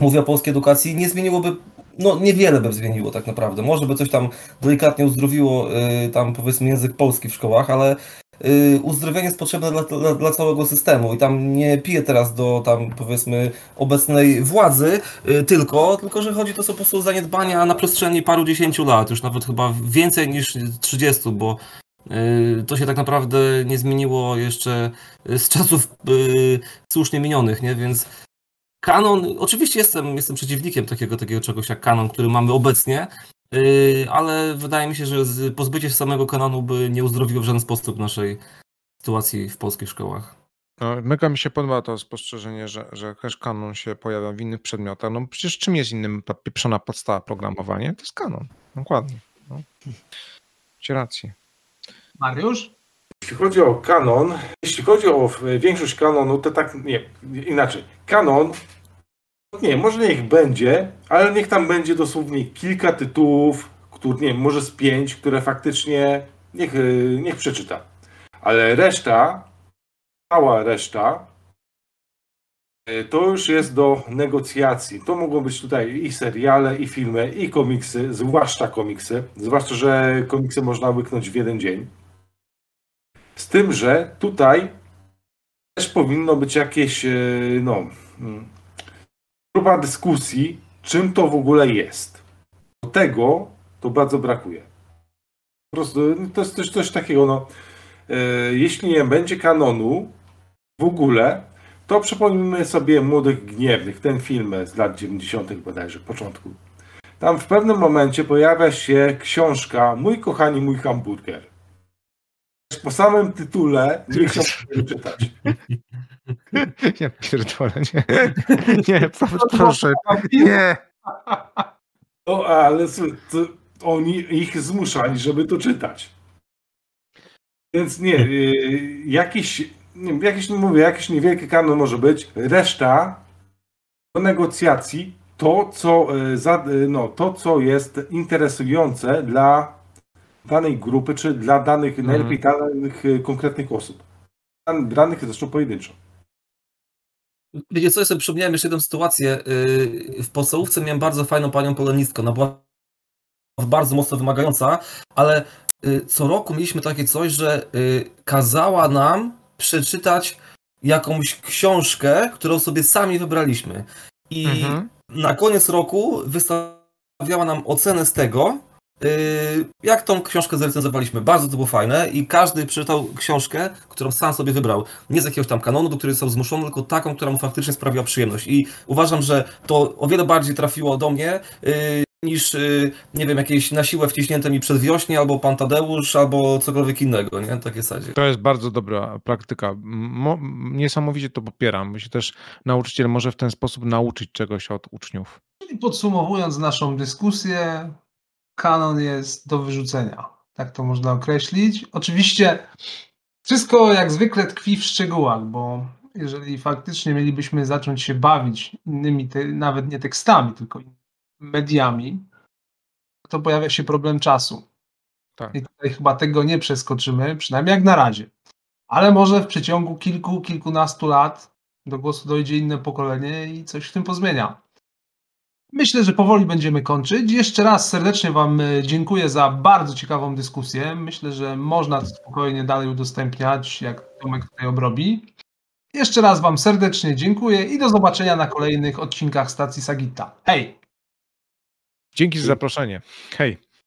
mówię o polskiej edukacji, nie zmieniłoby no niewiele by zmieniło tak naprawdę. Może by coś tam delikatnie uzdrowiło y, tam powiedzmy język polski w szkołach, ale y, uzdrowienie jest potrzebne dla, dla, dla całego systemu i tam nie piję teraz do tam powiedzmy obecnej władzy y, tylko, tylko że chodzi to są po prostu zaniedbania na przestrzeni paru dziesięciu lat, już nawet chyba więcej niż 30, bo to się tak naprawdę nie zmieniło jeszcze z czasów słusznie minionych, nie? Więc Kanon, oczywiście jestem, jestem przeciwnikiem takiego, takiego czegoś jak kanon, który mamy obecnie, yy, ale wydaje mi się, że pozbycie się samego kanonu by nie uzdrowiło w żaden sposób naszej sytuacji w polskich szkołach. No, mega mi się podoba to spostrzeżenie, że, że też kanon się pojawia w innych przedmiotach. No przecież czym jest innym ta pieprzona podstawa programowania? To jest kanon. Dokładnie. No. Macie rację. Mariusz? Jeśli chodzi o kanon, jeśli chodzi o e, większość kanonu, to tak nie, inaczej. Kanon, nie, może niech będzie, ale niech tam będzie dosłownie kilka tytułów, które, nie może z pięć, które faktycznie niech, e, niech przeczyta. Ale reszta, cała reszta, e, to już jest do negocjacji. To mogą być tutaj i seriale, i filmy, i komiksy, zwłaszcza komiksy. Zwłaszcza, że komiksy można łyknąć w jeden dzień. Z tym, że tutaj też powinno być jakieś, e, no, mm, próba dyskusji, czym to w ogóle jest. Do tego to bardzo brakuje. Po prostu no, to jest coś takiego, no, e, jeśli nie będzie kanonu w ogóle, to przypomnijmy sobie Młodych Gniewnych, ten film z lat 90. bodajże, początku. Tam w pewnym momencie pojawia się książka Mój kochani, mój hamburger. Po samym tytule nie chciałbym czytać. Ja pierdolę, nie. Nie, proszę. Nie. No, ale to oni ich zmuszali, żeby to czytać. Więc nie, y, jakiś, nie, jakiś, mówię, jakiś niewielki kanon może być. Reszta do negocjacji to, co, y, za, y, no, to, co jest interesujące dla danej grupy, czy dla danych, Mhm. najlepiej danych y, konkretnych osób. Dan- Danych zresztą pojedynczo. Wiecie co, ja sobie przypomniałem jeszcze jedną sytuację. Yy, W podstawówce miałem bardzo fajną panią polonistkę. Ona była bardzo mocno wymagająca, ale y, co roku mieliśmy takie coś, że y, kazała nam przeczytać jakąś książkę, którą sobie sami wybraliśmy. I Mhm. na koniec roku wystawiała nam ocenę z tego, jak tą książkę zrecenzowaliśmy. Bardzo to było fajne i każdy przeczytał książkę, którą sam sobie wybrał. Nie z jakiegoś tam kanonu, do której został zmuszony, tylko taką, która mu faktycznie sprawiła przyjemność. I uważam, że to o wiele bardziej trafiło do mnie yy, niż, yy, nie wiem, jakieś na siłę wciśnięte mi przed wiośnie, albo pan Tadeusz, albo cokolwiek innego, nie? Takie sadzie. To jest bardzo dobra praktyka. Mo, niesamowicie to popieram. Myślę też, nauczyciel może w ten sposób nauczyć czegoś od uczniów. Czyli podsumowując naszą dyskusję, kanon jest do wyrzucenia. Tak to można określić. Oczywiście wszystko jak zwykle tkwi w szczegółach, bo jeżeli faktycznie mielibyśmy zacząć się bawić innymi, te, nawet nie tekstami, tylko mediami, to pojawia się problem czasu. Tak. I tutaj chyba tego nie przeskoczymy, przynajmniej jak na razie. Ale może w przeciągu kilku, kilkunastu lat do głosu dojdzie inne pokolenie i coś w tym pozmienia. Myślę, że powoli będziemy kończyć. Jeszcze raz serdecznie Wam e, dziękuję za bardzo ciekawą dyskusję. Myślę, że można spokojnie dalej udostępniać, jak Tomek tutaj obrobi. Jeszcze raz Wam serdecznie dziękuję i do zobaczenia na kolejnych odcinkach stacji Sagita. Hej! Dzięki za zaproszenie. Hej.